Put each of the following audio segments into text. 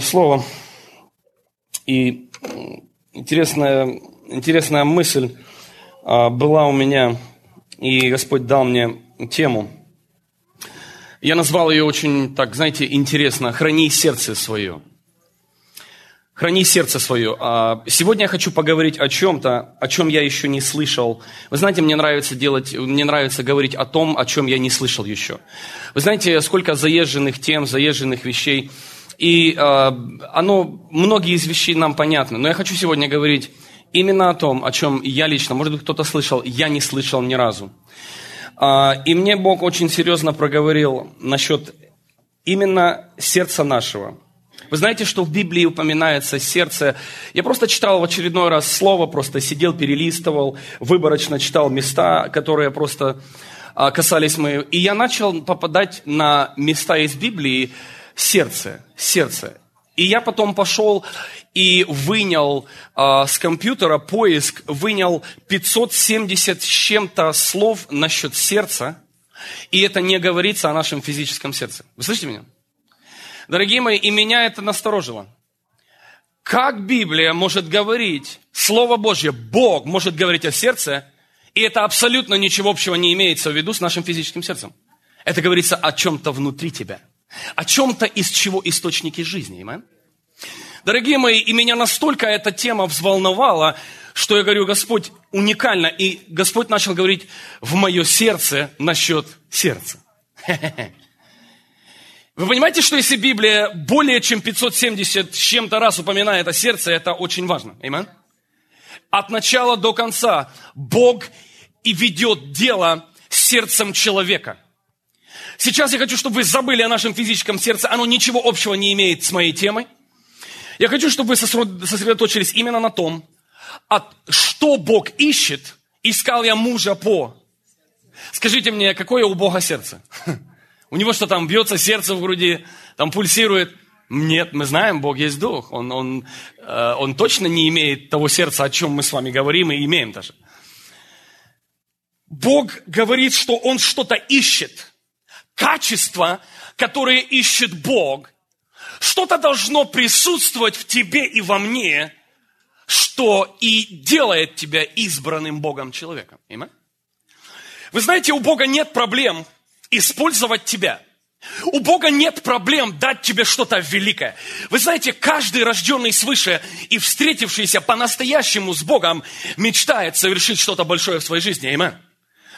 слово. И интересная, интересная мысль а, была у меня, и Господь дал мне тему. Я назвал ее очень, так, знаете, интересно «Храни сердце свое». Храни сердце свое. А, сегодня я хочу поговорить о чем-то, о чем я еще не слышал. Вы знаете, мне нравится делать, мне нравится говорить о том, о чем я не слышал еще. Вы знаете, сколько заезженных тем, заезженных вещей – и э, оно, многие из вещей нам понятны. Но я хочу сегодня говорить именно о том, о чем я лично, может быть, кто-то слышал, я не слышал ни разу. Э, и мне Бог очень серьезно проговорил насчет именно сердца нашего. Вы знаете, что в Библии упоминается сердце. Я просто читал в очередной раз слово, просто сидел, перелистывал, выборочно читал места, которые просто касались моего. И я начал попадать на места из Библии, сердце, сердце. И я потом пошел и вынял э, с компьютера поиск, вынял 570 с чем-то слов насчет сердца, и это не говорится о нашем физическом сердце. Вы слышите меня? Дорогие мои, и меня это насторожило. Как Библия может говорить, Слово Божье, Бог может говорить о сердце, и это абсолютно ничего общего не имеется в виду с нашим физическим сердцем. Это говорится о чем-то внутри тебя – о чем-то, из чего источники жизни. Amen? Дорогие мои, и меня настолько эта тема взволновала, что я говорю, Господь, уникально. И Господь начал говорить в мое сердце насчет сердца. Вы понимаете, что если Библия более чем 570 с чем-то раз упоминает о сердце, это очень важно. Amen? От начала до конца Бог и ведет дело сердцем человека – Сейчас я хочу, чтобы вы забыли о нашем физическом сердце. Оно ничего общего не имеет с моей темой. Я хочу, чтобы вы сосредоточились именно на том, что Бог ищет. Искал я мужа по. Скажите мне, какое у Бога сердце? У него что там, бьется сердце в груди, там пульсирует? Нет, мы знаем, Бог есть Дух. Он, он, э, он точно не имеет того сердца, о чем мы с вами говорим и имеем даже. Бог говорит, что Он что-то ищет качества, которые ищет Бог, что-то должно присутствовать в тебе и во мне, что и делает тебя избранным Богом человеком. Amen? Вы знаете, у Бога нет проблем использовать тебя. У Бога нет проблем дать тебе что-то великое. Вы знаете, каждый рожденный свыше и встретившийся по-настоящему с Богом мечтает совершить что-то большое в своей жизни. Amen.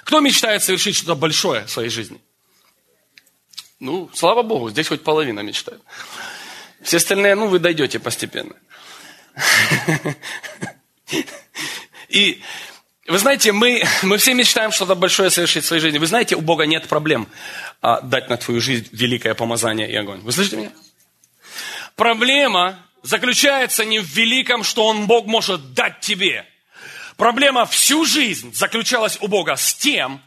Кто мечтает совершить что-то большое в своей жизни? Ну, слава Богу, здесь хоть половина мечтает. Все остальные, ну, вы дойдете постепенно. И вы знаете, мы, мы все мечтаем что-то большое совершить в своей жизни. Вы знаете, у Бога нет проблем а, дать на твою жизнь великое помазание и огонь. Вы слышите меня? Проблема заключается не в великом, что Он, Бог, может дать тебе. Проблема всю жизнь заключалась у Бога с тем,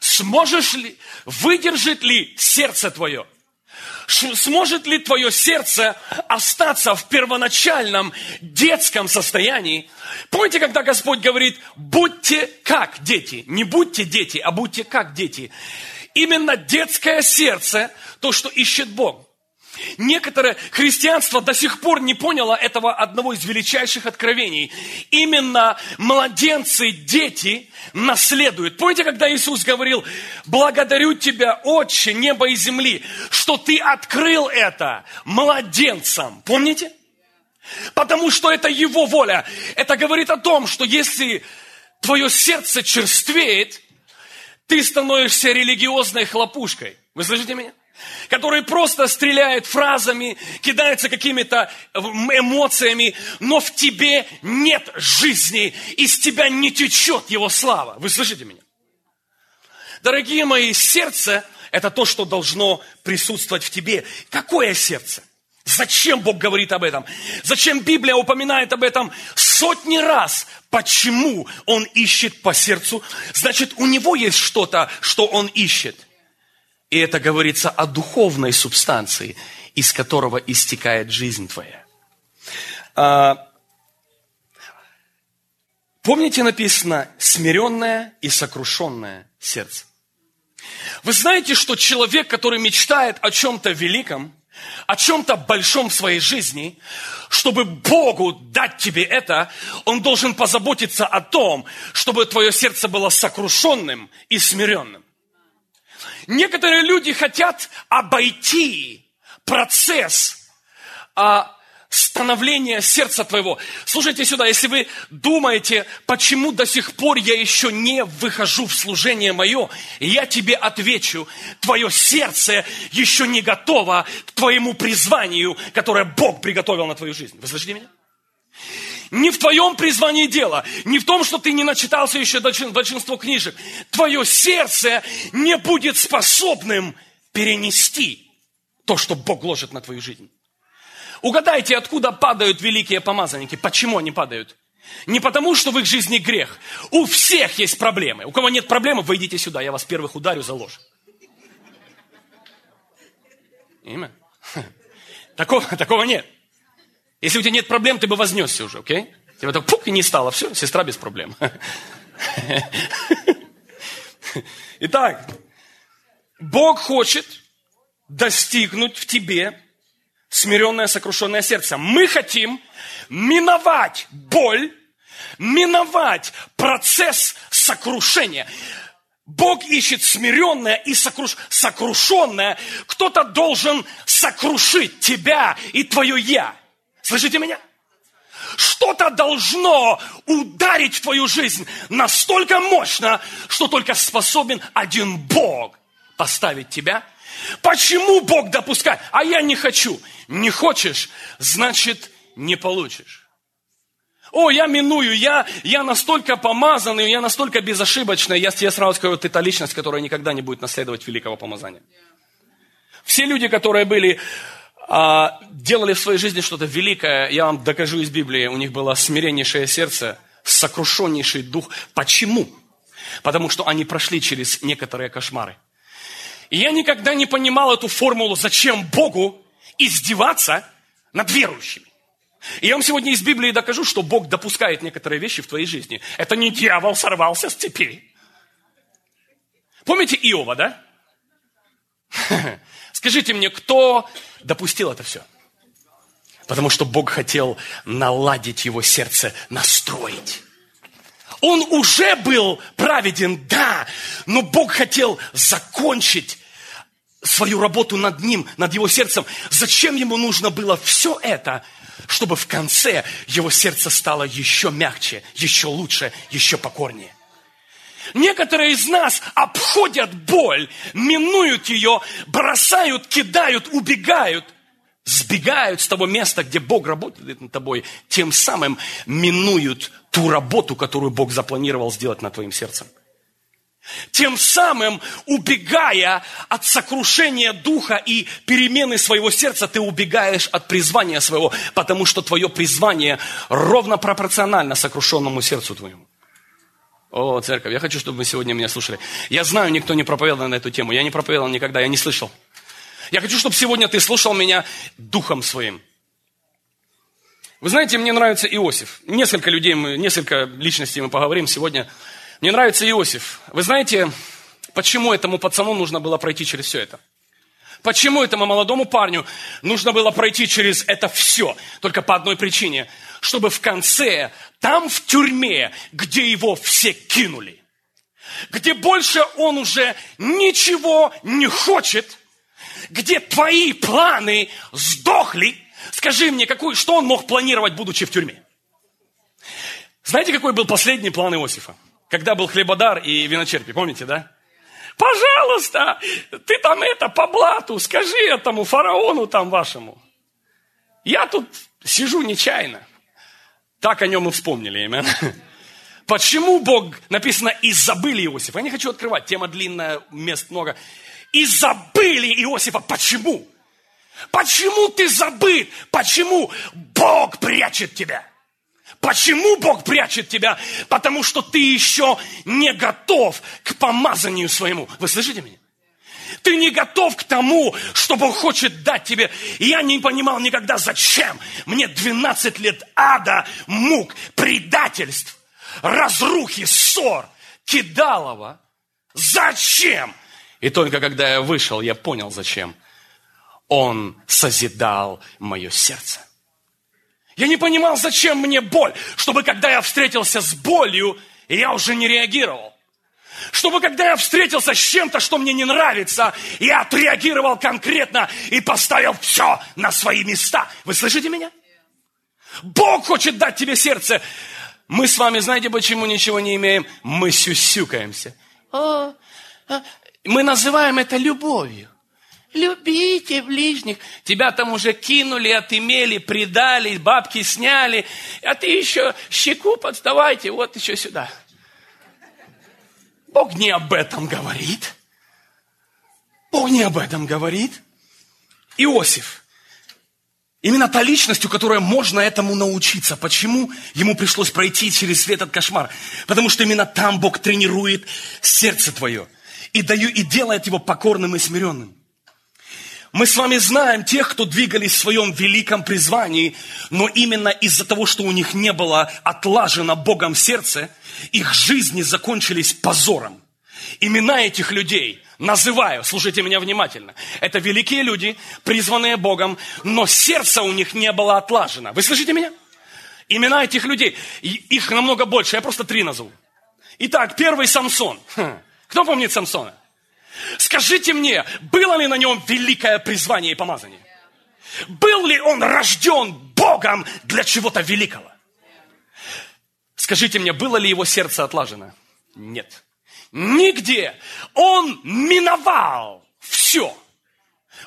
Сможешь ли, выдержит ли сердце твое? Сможет ли твое сердце остаться в первоначальном детском состоянии? Помните, когда Господь говорит, будьте как дети. Не будьте дети, а будьте как дети. Именно детское сердце, то, что ищет Бог. Некоторое христианство до сих пор не поняло этого одного из величайших откровений. Именно младенцы, дети наследуют. Помните, когда Иисус говорил, благодарю тебя, Отче, неба и земли, что ты открыл это младенцам. Помните? Потому что это Его воля. Это говорит о том, что если твое сердце черствеет, ты становишься религиозной хлопушкой. Вы слышите меня? Который просто стреляет фразами, кидается какими-то эмоциями, но в тебе нет жизни, из тебя не течет его слава. Вы слышите меня? Дорогие мои, сердце – это то, что должно присутствовать в тебе. Какое сердце? Зачем Бог говорит об этом? Зачем Библия упоминает об этом сотни раз? Почему Он ищет по сердцу? Значит, у Него есть что-то, что Он ищет. И это говорится о духовной субстанции, из которого истекает жизнь твоя. А, помните, написано смиренное и сокрушенное сердце. Вы знаете, что человек, который мечтает о чем-то великом, о чем-то большом в своей жизни, чтобы Богу дать тебе это, Он должен позаботиться о том, чтобы твое сердце было сокрушенным и смиренным. Некоторые люди хотят обойти процесс а, становления сердца твоего. Слушайте сюда, если вы думаете, почему до сих пор я еще не выхожу в служение мое, я тебе отвечу, твое сердце еще не готово к твоему призванию, которое Бог приготовил на твою жизнь. Вы слышите меня? Не в твоем призвании дело, не в том, что ты не начитался еще большинство книжек. Твое сердце не будет способным перенести то, что Бог ложит на твою жизнь. Угадайте, откуда падают великие помазанники? Почему они падают? Не потому, что в их жизни грех. У всех есть проблемы. У кого нет проблемы, вы идите сюда, я вас первых ударю за ложь. Имя? Такого, такого нет. Если у тебя нет проблем, ты бы вознесся уже, окей? Okay? Тебя так пук и не стало. Все, сестра без проблем. Итак, Бог хочет достигнуть в тебе смиренное, сокрушенное сердце. Мы хотим миновать боль, миновать процесс сокрушения. Бог ищет смиренное и сокруш... сокрушенное. Кто-то должен сокрушить тебя и твое «я». Слышите меня? Что-то должно ударить в твою жизнь настолько мощно, что только способен один Бог поставить тебя. Почему Бог допускает? А я не хочу. Не хочешь, значит, не получишь. О, я миную, я, я настолько помазанный, я настолько безошибочный. Я тебе сразу скажу, ты та личность, которая никогда не будет наследовать великого помазания. Все люди, которые были, а, делали в своей жизни что-то великое, я вам докажу из Библии, у них было смиреннейшее сердце, сокрушеннейший дух. Почему? Потому что они прошли через некоторые кошмары. И я никогда не понимал эту формулу, зачем Богу издеваться над верующими. И я вам сегодня из Библии докажу, что Бог допускает некоторые вещи в твоей жизни. Это не дьявол сорвался с цепи. Помните Иова, да? Скажите мне, кто допустил это все? Потому что Бог хотел наладить его сердце, настроить. Он уже был праведен, да, но Бог хотел закончить свою работу над ним, над его сердцем. Зачем ему нужно было все это, чтобы в конце его сердце стало еще мягче, еще лучше, еще покорнее? Некоторые из нас обходят боль, минуют ее, бросают, кидают, убегают, сбегают с того места, где Бог работает над тобой, тем самым минуют ту работу, которую Бог запланировал сделать над твоим сердцем. Тем самым, убегая от сокрушения духа и перемены своего сердца, ты убегаешь от призвания своего, потому что твое призвание ровно пропорционально сокрушенному сердцу твоему. О, церковь, я хочу, чтобы вы сегодня меня слушали. Я знаю, никто не проповедовал на эту тему. Я не проповедовал никогда, я не слышал. Я хочу, чтобы сегодня ты слушал меня духом своим. Вы знаете, мне нравится Иосиф. Несколько людей, мы, несколько личностей мы поговорим сегодня. Мне нравится Иосиф. Вы знаете, почему этому пацану нужно было пройти через все это? Почему этому молодому парню нужно было пройти через это все? Только по одной причине. Чтобы в конце, там в тюрьме, где его все кинули, где больше он уже ничего не хочет, где твои планы сдохли, скажи мне, какой, что он мог планировать, будучи в тюрьме? Знаете, какой был последний план Иосифа? когда был хлебодар и виночерпи, помните, да? Пожалуйста, ты там это по блату скажи этому фараону там вашему. Я тут сижу нечаянно. Так о нем и вспомнили, именно. Почему Бог, написано, и забыли Иосифа? Я не хочу открывать, тема длинная, мест много. И забыли Иосифа. Почему? Почему ты забыт? Почему Бог прячет тебя? Почему Бог прячет тебя? Потому что ты еще не готов к помазанию своему. Вы слышите меня? Ты не готов к тому, что Бог хочет дать тебе. Я не понимал никогда, зачем. Мне 12 лет ада, мук, предательств, разрухи, ссор, кидалова. Зачем? И только когда я вышел, я понял, зачем. Он созидал мое сердце. Я не понимал, зачем мне боль, чтобы когда я встретился с болью, я уже не реагировал. Чтобы когда я встретился с чем-то, что мне не нравится, я отреагировал конкретно и поставил все на свои места. Вы слышите меня? Бог хочет дать тебе сердце. Мы с вами, знаете, почему ничего не имеем? Мы сюсюкаемся. А, мы называем это любовью. Любите ближних. Тебя там уже кинули, отымели, предали, бабки сняли. А ты еще щеку подставайте, вот еще сюда. Бог не об этом говорит. Бог не об этом говорит. Иосиф. Именно та личность, у которой можно этому научиться. Почему ему пришлось пройти через этот кошмар? Потому что именно там Бог тренирует сердце твое и, даю, и делает его покорным и смиренным. Мы с вами знаем тех, кто двигались в своем великом призвании, но именно из-за того, что у них не было отлажено Богом сердце, их жизни закончились позором. Имена этих людей называю, слушайте меня внимательно. Это великие люди, призванные Богом, но сердце у них не было отлажено. Вы слышите меня? Имена этих людей, их намного больше, я просто три назову. Итак, первый Самсон. Хм. Кто помнит Самсона? Скажите мне, было ли на нем великое призвание и помазание? Был ли он рожден Богом для чего-то великого? Скажите мне, было ли его сердце отлажено? Нет. Нигде. Он миновал все.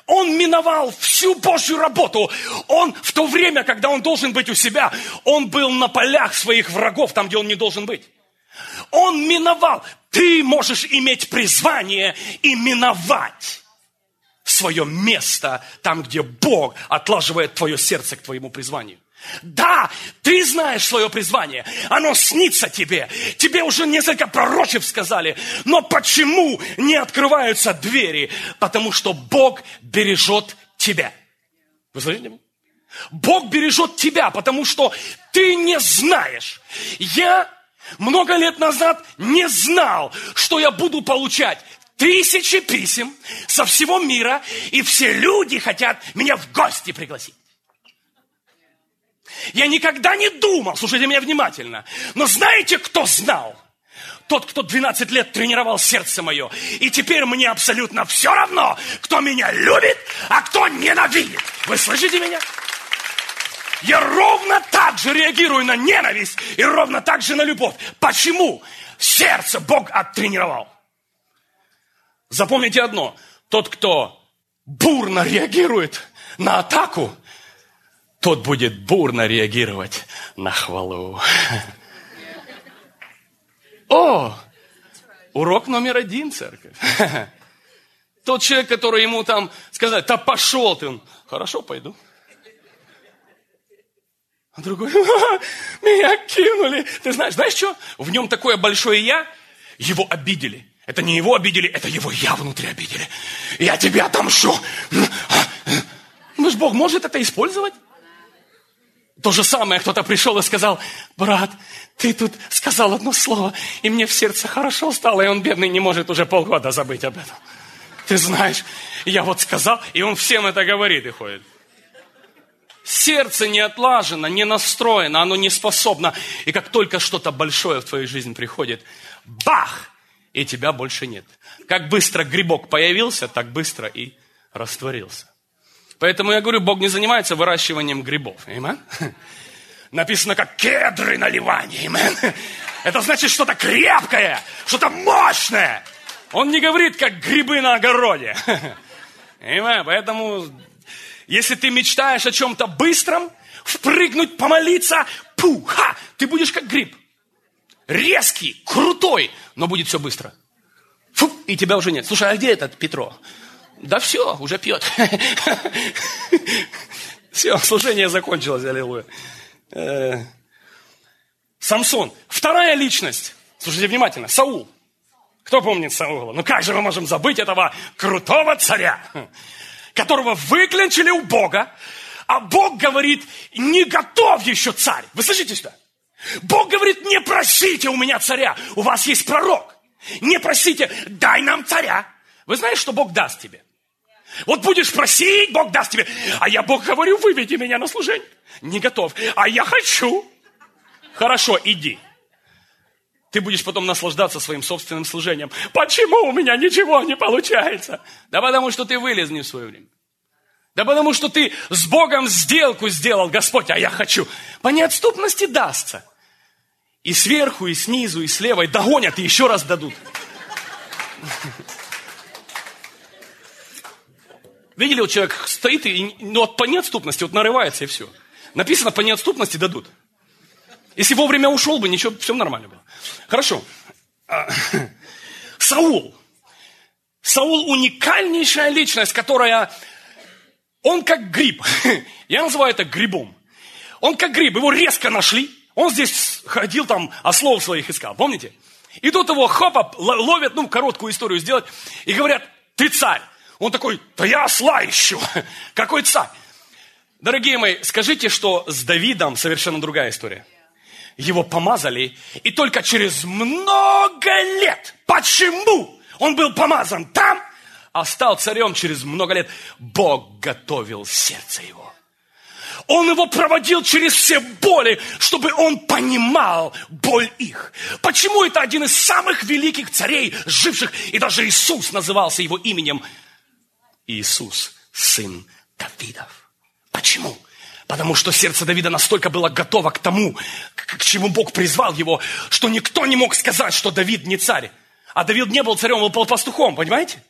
Он миновал всю Божью работу. Он в то время, когда он должен быть у себя, он был на полях своих врагов, там, где он не должен быть. Он миновал. Ты можешь иметь призвание и миновать свое место там, где Бог отлаживает твое сердце к твоему призванию. Да, ты знаешь свое призвание, оно снится тебе. Тебе уже несколько пророчев сказали, но почему не открываются двери? Потому что Бог бережет тебя. Вы слышите? Бог бережет тебя, потому что ты не знаешь. Я много лет назад не знал, что я буду получать тысячи писем со всего мира, и все люди хотят меня в гости пригласить. Я никогда не думал, слушайте меня внимательно, но знаете, кто знал? Тот, кто 12 лет тренировал сердце мое. И теперь мне абсолютно все равно, кто меня любит, а кто ненавидит. Вы слышите меня? Я ровно так же реагирую на ненависть и ровно так же на любовь. Почему? Сердце Бог оттренировал. Запомните одно. Тот, кто бурно реагирует на атаку, тот будет бурно реагировать на хвалу. О, урок номер один, церковь. Тот человек, который ему там сказать, да пошел ты, хорошо, пойду. А другой, меня кинули. Ты знаешь, знаешь что? В нем такое большое я, его обидели. Это не его обидели, это его я внутри обидели. Я тебя отомщу. Ну ж Бог может это использовать? То же самое, кто-то пришел и сказал, брат, ты тут сказал одно слово, и мне в сердце хорошо стало, и он, бедный, не может уже полгода забыть об этом. Ты знаешь, я вот сказал, и он всем это говорит и ходит. Сердце не отлажено, не настроено, оно не способно. И как только что-то большое в твою жизнь приходит, бах, и тебя больше нет. Как быстро грибок появился, так быстро и растворился. Поэтому я говорю, Бог не занимается выращиванием грибов. Amen? Написано, как кедры на Ливане. Amen? Это значит что-то крепкое, что-то мощное. Он не говорит, как грибы на огороде. Amen? Поэтому если ты мечтаешь о чем-то быстром, впрыгнуть, помолиться, пуха, ты будешь как гриб. Резкий, крутой, но будет все быстро. Фу, и тебя уже нет. Слушай, а где этот Петро? Да все, уже пьет. Все, служение закончилось, аллилуйя. Э, Самсон. Вторая личность. Слушайте внимательно. Саул. Кто помнит Саула? Ну как же мы можем забыть этого крутого царя? Которого выклянчили у Бога, а Бог говорит, не готов еще царь. Вы слышите что? Бог говорит, не просите у меня царя, у вас есть пророк. Не просите, дай нам царя. Вы знаете, что Бог даст тебе? Вот будешь просить, Бог даст тебе. А я, Бог, говорю, выведи меня на служение. Не готов. А я хочу. Хорошо, иди. Ты будешь потом наслаждаться своим собственным служением. Почему у меня ничего не получается? Да потому что ты вылез не в свое время. Да потому что ты с Богом сделку сделал, Господь, а я хочу. По неотступности дастся. И сверху, и снизу, и слева, и догонят, и еще раз дадут. Видели, вот человек стоит, и ну, вот по неотступности вот нарывается, и все. Написано, по неотступности дадут. Если вовремя ушел бы, ничего, все нормально было. Хорошо. А, Саул. Саул уникальнейшая личность, которая... Он как гриб. Я называю это грибом. Он как гриб. Его резко нашли. Он здесь ходил там, ослов своих искал. Помните? И тут его хопа ловят, ну, короткую историю сделать. И говорят, ты царь. Он такой, да я осла ищу. Какой царь? Дорогие мои, скажите, что с Давидом совершенно другая история. Его помазали, и только через много лет, почему он был помазан там, а стал царем через много лет, Бог готовил сердце его. Он его проводил через все боли, чтобы он понимал боль их. Почему это один из самых великих царей, живших, и даже Иисус назывался его именем – Иисус, сын Давидов. Почему? Потому что сердце Давида настолько было готово к тому, к чему Бог призвал его, что никто не мог сказать, что Давид не царь. А Давид не был царем, он был пастухом, понимаете?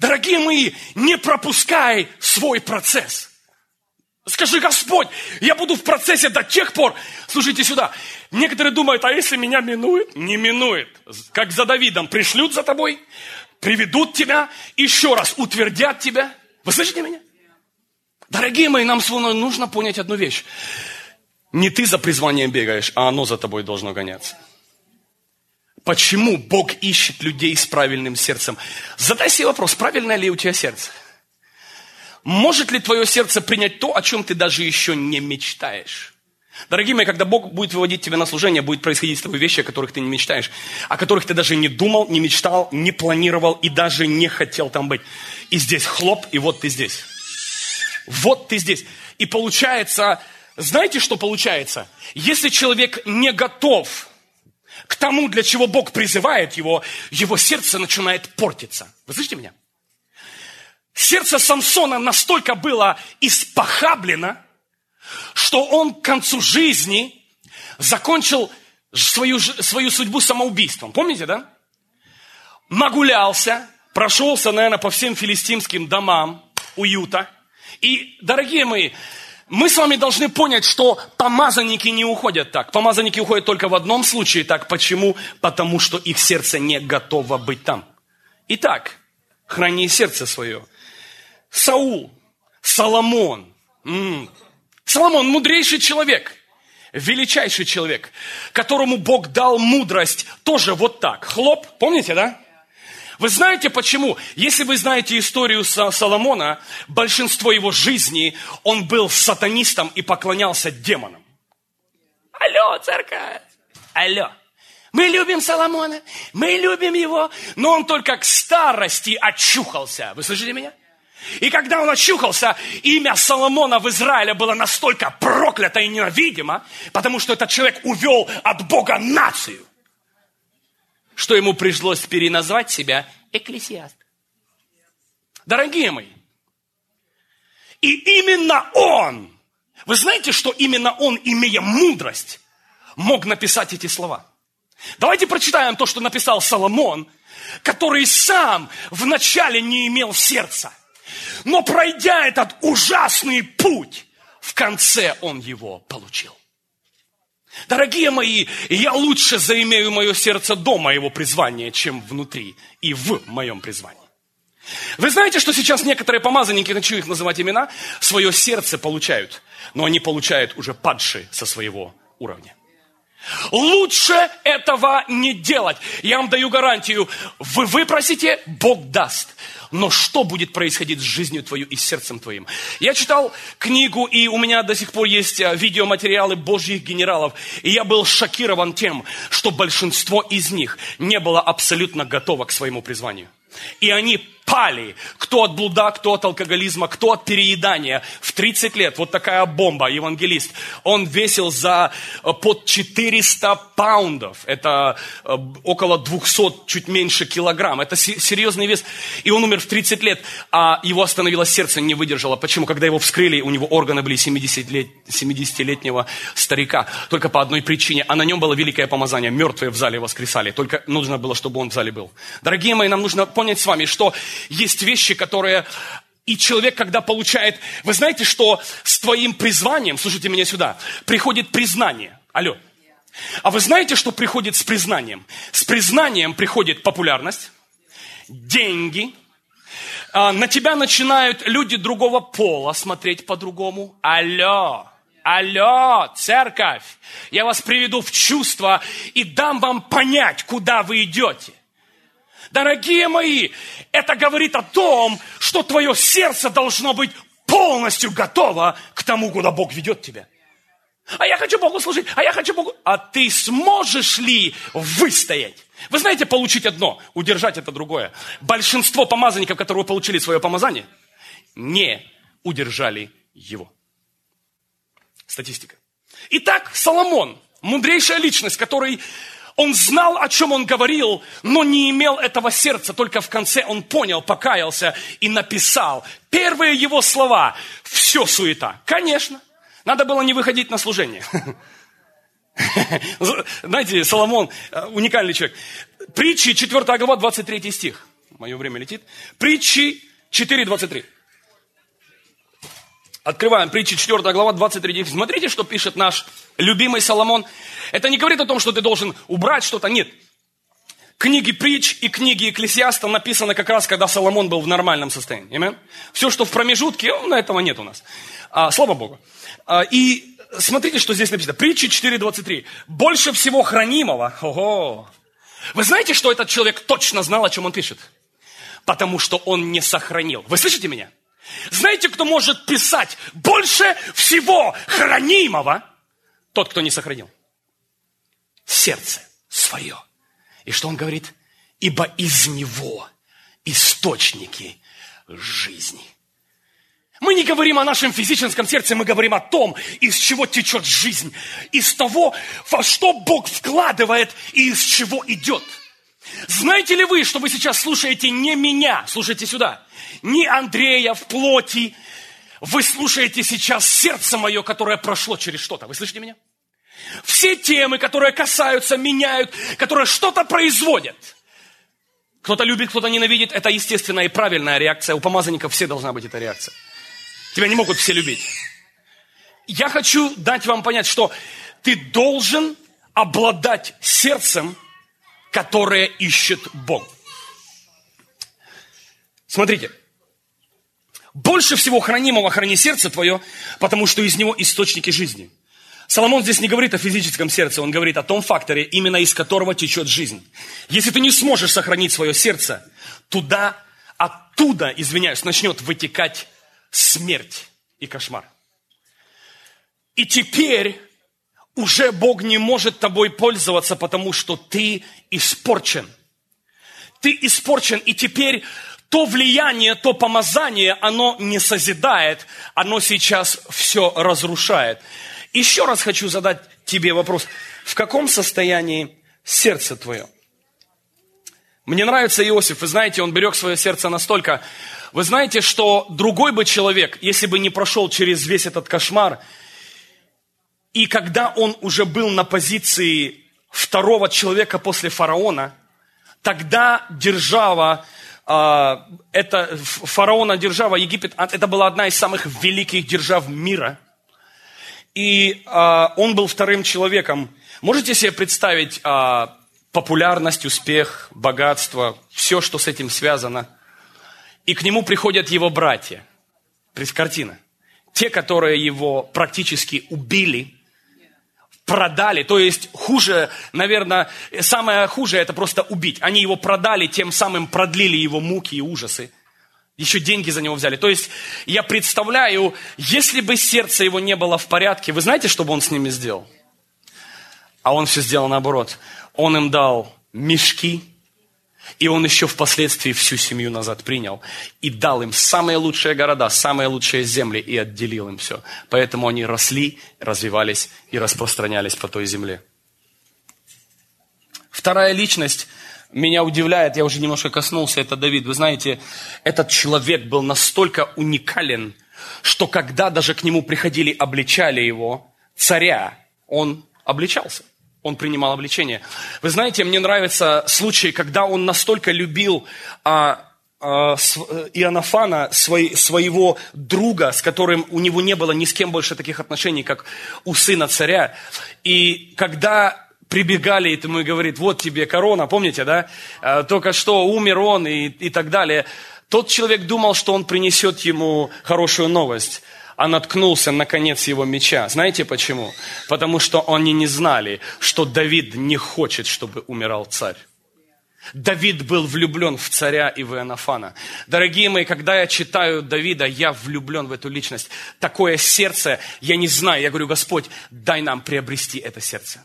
Дорогие мои, не пропускай свой процесс. Скажи, Господь, я буду в процессе до тех пор. Слушайте сюда. Некоторые думают, а если меня минует? Не минует. Как за Давидом. Пришлют за тобой, приведут тебя, еще раз утвердят тебя. Вы слышите меня? Дорогие мои, нам нужно понять одну вещь. Не ты за призванием бегаешь, а оно за тобой должно гоняться. Почему Бог ищет людей с правильным сердцем? Задай себе вопрос, правильное ли у тебя сердце? Может ли твое сердце принять то, о чем ты даже еще не мечтаешь? Дорогие мои, когда Бог будет выводить тебя на служение, будет происходить с тобой вещи, о которых ты не мечтаешь, о которых ты даже не думал, не мечтал, не планировал и даже не хотел там быть. И здесь хлоп, и вот ты здесь. Вот ты здесь. И получается, знаете, что получается? Если человек не готов к тому, для чего Бог призывает его, его сердце начинает портиться. Вы слышите меня? Сердце Самсона настолько было испохаблено, что он к концу жизни закончил свою, свою судьбу самоубийством. Помните, да? Нагулялся, прошелся, наверное, по всем филистимским домам уюта. И, дорогие мои, мы с вами должны понять, что помазанники не уходят так. Помазанники уходят только в одном случае так. Почему? Потому что их сердце не готово быть там. Итак, храни сердце свое. Саул, Соломон, м-м, Соломон мудрейший человек, величайший человек, которому Бог дал мудрость тоже вот так. Хлоп, помните, да? Вы знаете почему? Если вы знаете историю Соломона, большинство его жизни он был сатанистом и поклонялся демонам. Алло, церковь! Алло! Мы любим Соломона, мы любим его, но он только к старости очухался. Вы слышите меня? И когда он очухался, имя Соломона в Израиле было настолько проклято и ненавидимо, потому что этот человек увел от Бога нацию, что ему пришлось переназвать себя экклесиаст. Дорогие мои, и именно он, вы знаете, что именно он, имея мудрость, мог написать эти слова? Давайте прочитаем то, что написал Соломон, который сам вначале не имел сердца – но пройдя этот ужасный путь, в конце он его получил. Дорогие мои, я лучше заимею мое сердце до моего призвания, чем внутри и в моем призвании. Вы знаете, что сейчас некоторые помазанники, хочу их называть имена, свое сердце получают, но они получают уже падшие со своего уровня. Лучше этого не делать. Я вам даю гарантию. Вы выпросите, Бог даст. Но что будет происходить с жизнью твою и с сердцем твоим? Я читал книгу, и у меня до сих пор есть э, видеоматериалы Божьих генералов. И я был шокирован тем, что большинство из них не было абсолютно готово к своему призванию. И они пали. Кто от блуда, кто от алкоголизма, кто от переедания. В 30 лет вот такая бомба, евангелист. Он весил за э, под 400 паундов. Это э, около 200, чуть меньше килограмм. Это серьезный вес. И он умер в 30 лет, а его остановило сердце, не выдержало. Почему? Когда его вскрыли, у него органы были 70-летнего старика. Только по одной причине. А на нем было великое помазание. Мертвые в зале воскресали. Только нужно было, чтобы он в зале был. Дорогие мои, нам нужно понять с вами, что есть вещи, которые... И человек, когда получает... Вы знаете, что с твоим призванием, слушайте меня сюда, приходит признание. Алло. А вы знаете, что приходит с признанием? С признанием приходит популярность, деньги, а, на тебя начинают люди другого пола смотреть по-другому. Алло, алло, церковь, я вас приведу в чувство и дам вам понять, куда вы идете. Дорогие мои, это говорит о том, что твое сердце должно быть полностью готово к тому, куда Бог ведет тебя. А я хочу Богу служить, а я хочу Богу... А ты сможешь ли выстоять? Вы знаете, получить одно, удержать это другое. Большинство помазанников, которые получили свое помазание, не удержали его. Статистика. Итак, Соломон, мудрейшая личность, который он знал, о чем он говорил, но не имел этого сердца. Только в конце он понял, покаялся и написал. Первые его слова – все суета. Конечно, надо было не выходить на служение. Знаете, Соломон э, уникальный человек. Притчи, 4 глава, 23 стих. Мое время летит. Притчи 4, 23. Открываем притчи 4 глава 23. Смотрите, что пишет наш любимый Соломон. Это не говорит о том, что ты должен убрать что-то. Нет. Книги притч и книги Экклесиаста написаны как раз, когда Соломон был в нормальном состоянии. Amen? Все, что в промежутке, на этого нет у нас. А, слава Богу. А, и смотрите, что здесь написано. Притчи 4.23. Больше всего хранимого. Ого. Вы знаете, что этот человек точно знал, о чем он пишет? Потому что он не сохранил. Вы слышите меня? Знаете, кто может писать больше всего хранимого? Тот, кто не сохранил. Сердце свое. И что он говорит? Ибо из него источники жизни. Мы не говорим о нашем физическом сердце, мы говорим о том, из чего течет жизнь, из того, во что Бог вкладывает и из чего идет – знаете ли вы, что вы сейчас слушаете не меня, слушайте сюда, не Андрея в плоти, вы слушаете сейчас сердце мое, которое прошло через что-то. Вы слышите меня? Все темы, которые касаются, меняют, которые что-то производят. Кто-то любит, кто-то ненавидит. Это естественная и правильная реакция. У помазанников все должна быть эта реакция. Тебя не могут все любить. Я хочу дать вам понять, что ты должен обладать сердцем, которое ищет Бог. Смотрите. Больше всего хранимого храни сердце твое, потому что из него источники жизни. Соломон здесь не говорит о физическом сердце, он говорит о том факторе, именно из которого течет жизнь. Если ты не сможешь сохранить свое сердце, туда, оттуда, извиняюсь, начнет вытекать смерть и кошмар. И теперь уже Бог не может тобой пользоваться, потому что ты испорчен. Ты испорчен, и теперь то влияние, то помазание, оно не созидает, оно сейчас все разрушает. Еще раз хочу задать тебе вопрос. В каком состоянии сердце твое? Мне нравится Иосиф, вы знаете, он берег свое сердце настолько. Вы знаете, что другой бы человек, если бы не прошел через весь этот кошмар, и когда он уже был на позиции второго человека после фараона, тогда держава, э, это фараона держава Египет, а, это была одна из самых великих держав мира. И э, он был вторым человеком. Можете себе представить э, популярность, успех, богатство, все, что с этим связано. И к нему приходят его братья. Картина. Те, которые его практически убили – продали, то есть хуже, наверное, самое хуже это просто убить. Они его продали, тем самым продлили его муки и ужасы. Еще деньги за него взяли. То есть я представляю, если бы сердце его не было в порядке, вы знаете, что бы он с ними сделал? А он все сделал наоборот. Он им дал мешки, И он еще впоследствии всю семью назад принял и дал им самые лучшие города, самые лучшие земли и отделил им все. Поэтому они росли, развивались и распространялись по той земле. Вторая личность меня удивляет, я уже немножко коснулся, это Давид. Вы знаете, этот человек был настолько уникален, что когда даже к нему приходили, обличали его, царя, он обличался он принимал обличение. Вы знаете, мне нравится случай, когда он настолько любил а, а, с, Иоаннафана, свой, своего друга, с которым у него не было ни с кем больше таких отношений, как у сына царя. И когда прибегали и ему и говорит, вот тебе корона, помните, да? А, только что умер он и, и так далее. Тот человек думал, что он принесет ему хорошую новость а наткнулся на конец его меча. Знаете почему? Потому что они не знали, что Давид не хочет, чтобы умирал царь. Давид был влюблен в царя и в Иоаннафана. Дорогие мои, когда я читаю Давида, я влюблен в эту личность. Такое сердце, я не знаю, я говорю, Господь, дай нам приобрести это сердце.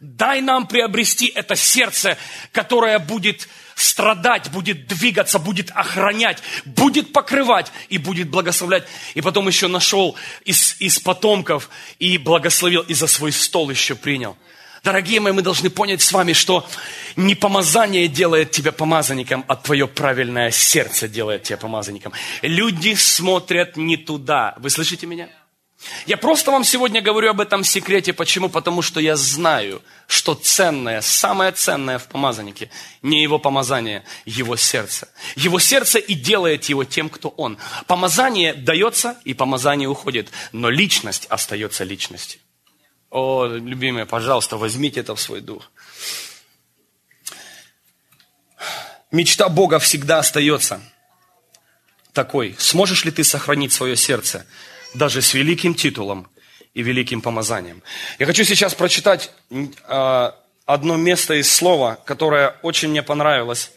Дай нам приобрести это сердце, которое будет страдать, будет двигаться, будет охранять, будет покрывать и будет благословлять. И потом еще нашел из, из потомков и благословил, и за свой стол еще принял. Дорогие мои, мы должны понять с вами, что не помазание делает тебя помазанником, а твое правильное сердце делает тебя помазанником. Люди смотрят не туда. Вы слышите меня? Я просто вам сегодня говорю об этом секрете. Почему? Потому что я знаю, что ценное, самое ценное в помазаннике не его помазание, его сердце. Его сердце и делает его тем, кто он. Помазание дается, и помазание уходит, но личность остается личностью. О, любимые, пожалуйста, возьмите это в свой дух. Мечта Бога всегда остается такой. Сможешь ли ты сохранить свое сердце? Даже с великим титулом и великим помазанием. Я хочу сейчас прочитать э, одно место из слова, которое очень мне понравилось.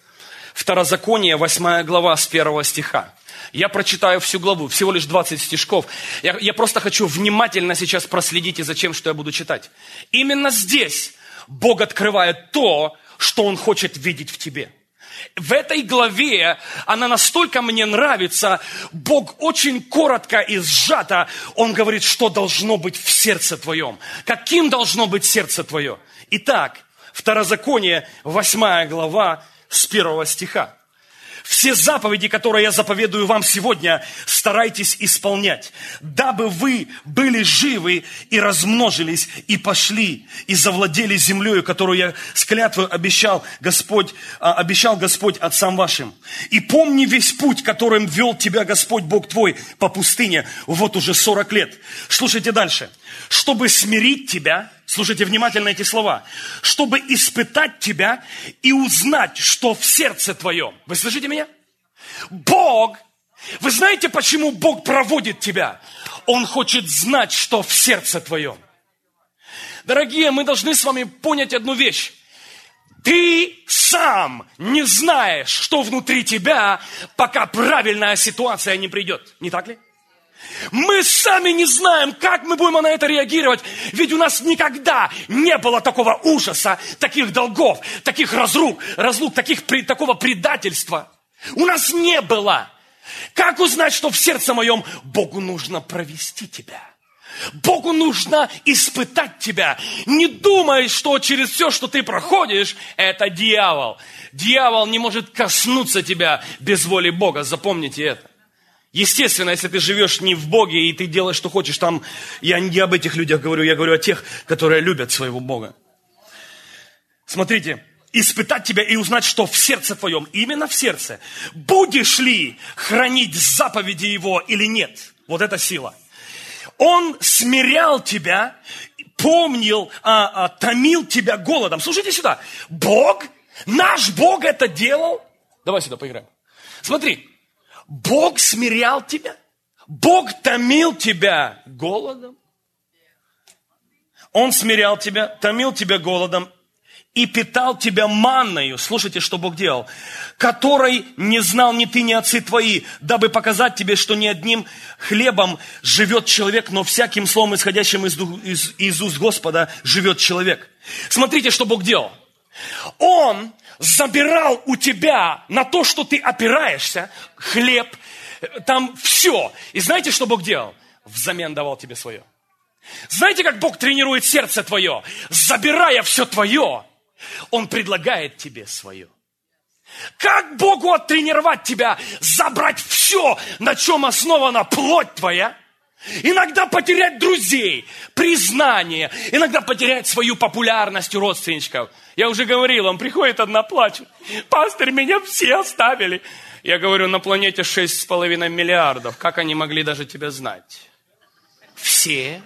Второзаконие, 8 глава, с 1 стиха. Я прочитаю всю главу, всего лишь 20 стишков. Я, я просто хочу внимательно сейчас проследить и зачем, что я буду читать. Именно здесь Бог открывает то, что Он хочет видеть в тебе – в этой главе, она настолько мне нравится, Бог очень коротко и сжато, Он говорит, что должно быть в сердце твоем. Каким должно быть сердце твое? Итак, Второзаконие, 8 глава, с первого стиха. Все заповеди, которые я заповедую вам сегодня, старайтесь исполнять, дабы вы были живы и размножились, и пошли, и завладели землею, которую я с клятвой обещал Господь, а, обещал Господь отцам вашим. И помни весь путь, которым вел тебя Господь Бог твой по пустыне вот уже 40 лет. Слушайте дальше. Чтобы смирить тебя, Слушайте внимательно эти слова. Чтобы испытать тебя и узнать, что в сердце твоем. Вы слышите меня? Бог, вы знаете, почему Бог проводит тебя? Он хочет знать, что в сердце твоем. Дорогие, мы должны с вами понять одну вещь. Ты сам не знаешь, что внутри тебя, пока правильная ситуация не придет. Не так ли? Мы сами не знаем, как мы будем на это реагировать, ведь у нас никогда не было такого ужаса, таких долгов, таких разрук, разлук, таких, такого предательства. У нас не было. Как узнать, что в сердце моем Богу нужно провести тебя? Богу нужно испытать тебя. Не думай, что через все, что ты проходишь, это дьявол. Дьявол не может коснуться тебя без воли Бога. Запомните это. Естественно, если ты живешь не в Боге и ты делаешь, что хочешь, там я не об этих людях говорю, я говорю о тех, которые любят своего Бога. Смотрите, испытать тебя и узнать, что в сердце твоем, именно в сердце, будешь ли хранить заповеди Его или нет. Вот эта сила. Он смирял тебя, помнил, а, а, томил тебя голодом. Слушайте сюда. Бог, наш Бог это делал. Давай сюда поиграем. Смотри, Бог смирял тебя. Бог томил тебя голодом. Он смирял тебя, томил тебя голодом и питал тебя манною. Слушайте, что Бог делал. Которой не знал ни ты, ни отцы твои, дабы показать тебе, что не одним хлебом живет человек, но всяким словом, исходящим из, из, из уст Господа, живет человек. Смотрите, что Бог делал. Он забирал у тебя на то, что ты опираешься, хлеб, там все. И знаете, что Бог делал? Взамен давал тебе свое. Знаете, как Бог тренирует сердце твое? Забирая все твое, Он предлагает тебе свое. Как Богу оттренировать тебя, забрать все, на чем основана плоть твоя? Иногда потерять друзей, признание, иногда потерять свою популярность у родственников. Я уже говорил, он приходит одна плачет. Пастор, меня все оставили. Я говорю, на планете 6,5 миллиардов. Как они могли даже тебя знать? Все.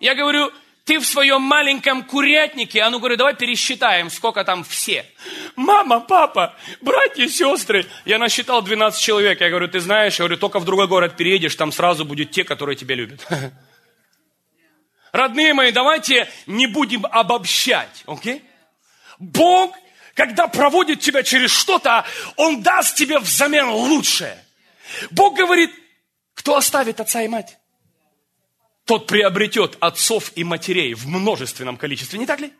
Я говорю, ты в своем маленьком курятнике, а ну говорю, давай пересчитаем, сколько там все. Мама, папа, братья, сестры. Я насчитал 12 человек. Я говорю, ты знаешь, я говорю, только в другой город переедешь, там сразу будет те, которые тебя любят. Родные мои, давайте не будем обобщать, окей? Бог, когда проводит тебя через что-то, Он даст тебе взамен лучшее. Бог говорит, кто оставит отца и мать? Тот приобретет отцов и матерей в множественном количестве, не так ли?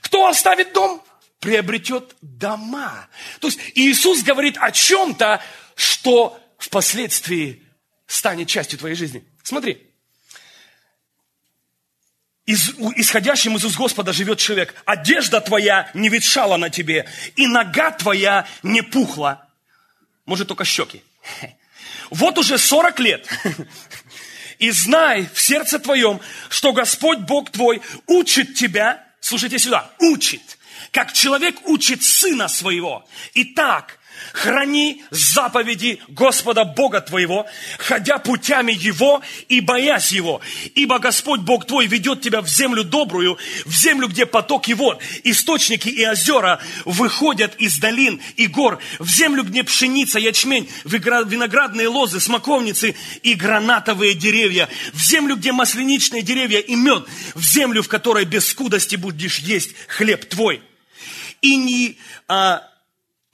Кто оставит дом, приобретет дома. То есть Иисус говорит о чем-то, что впоследствии станет частью твоей жизни. Смотри, из, исходящим из уст Господа живет человек. Одежда твоя не ветшала на тебе, и нога твоя не пухла. Может, только щеки. Вот уже 40 лет и знай в сердце твоем, что Господь Бог твой учит тебя, слушайте сюда, учит, как человек учит сына своего. Итак, Храни заповеди Господа Бога твоего, ходя путями Его и боясь Его. Ибо Господь Бог твой ведет тебя в землю добрую, в землю, где потоки вод, источники и озера выходят из долин и гор, в землю, где пшеница, ячмень, виноградные лозы, смоковницы и гранатовые деревья, в землю, где масленичные деревья и мед, в землю, в которой без скудости будешь есть хлеб твой. И не а,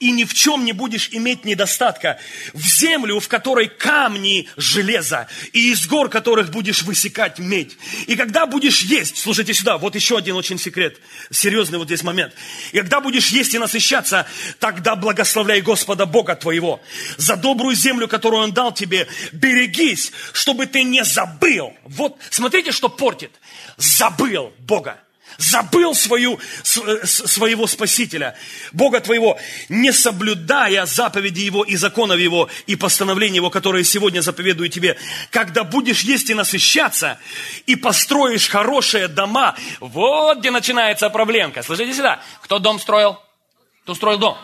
и ни в чем не будешь иметь недостатка. В землю, в которой камни железа, и из гор которых будешь высекать медь. И когда будешь есть, слушайте сюда, вот еще один очень секрет, серьезный вот здесь момент. И когда будешь есть и насыщаться, тогда благословляй Господа Бога твоего. За добрую землю, которую Он дал тебе, берегись, чтобы ты не забыл. Вот, смотрите, что портит. Забыл Бога забыл свою, своего Спасителя, Бога твоего, не соблюдая заповеди Его и законов Его и постановления Его, которые сегодня заповедую тебе. Когда будешь есть и насыщаться, и построишь хорошие дома, вот где начинается проблемка. Слышите сюда, кто дом строил? Кто строил дом?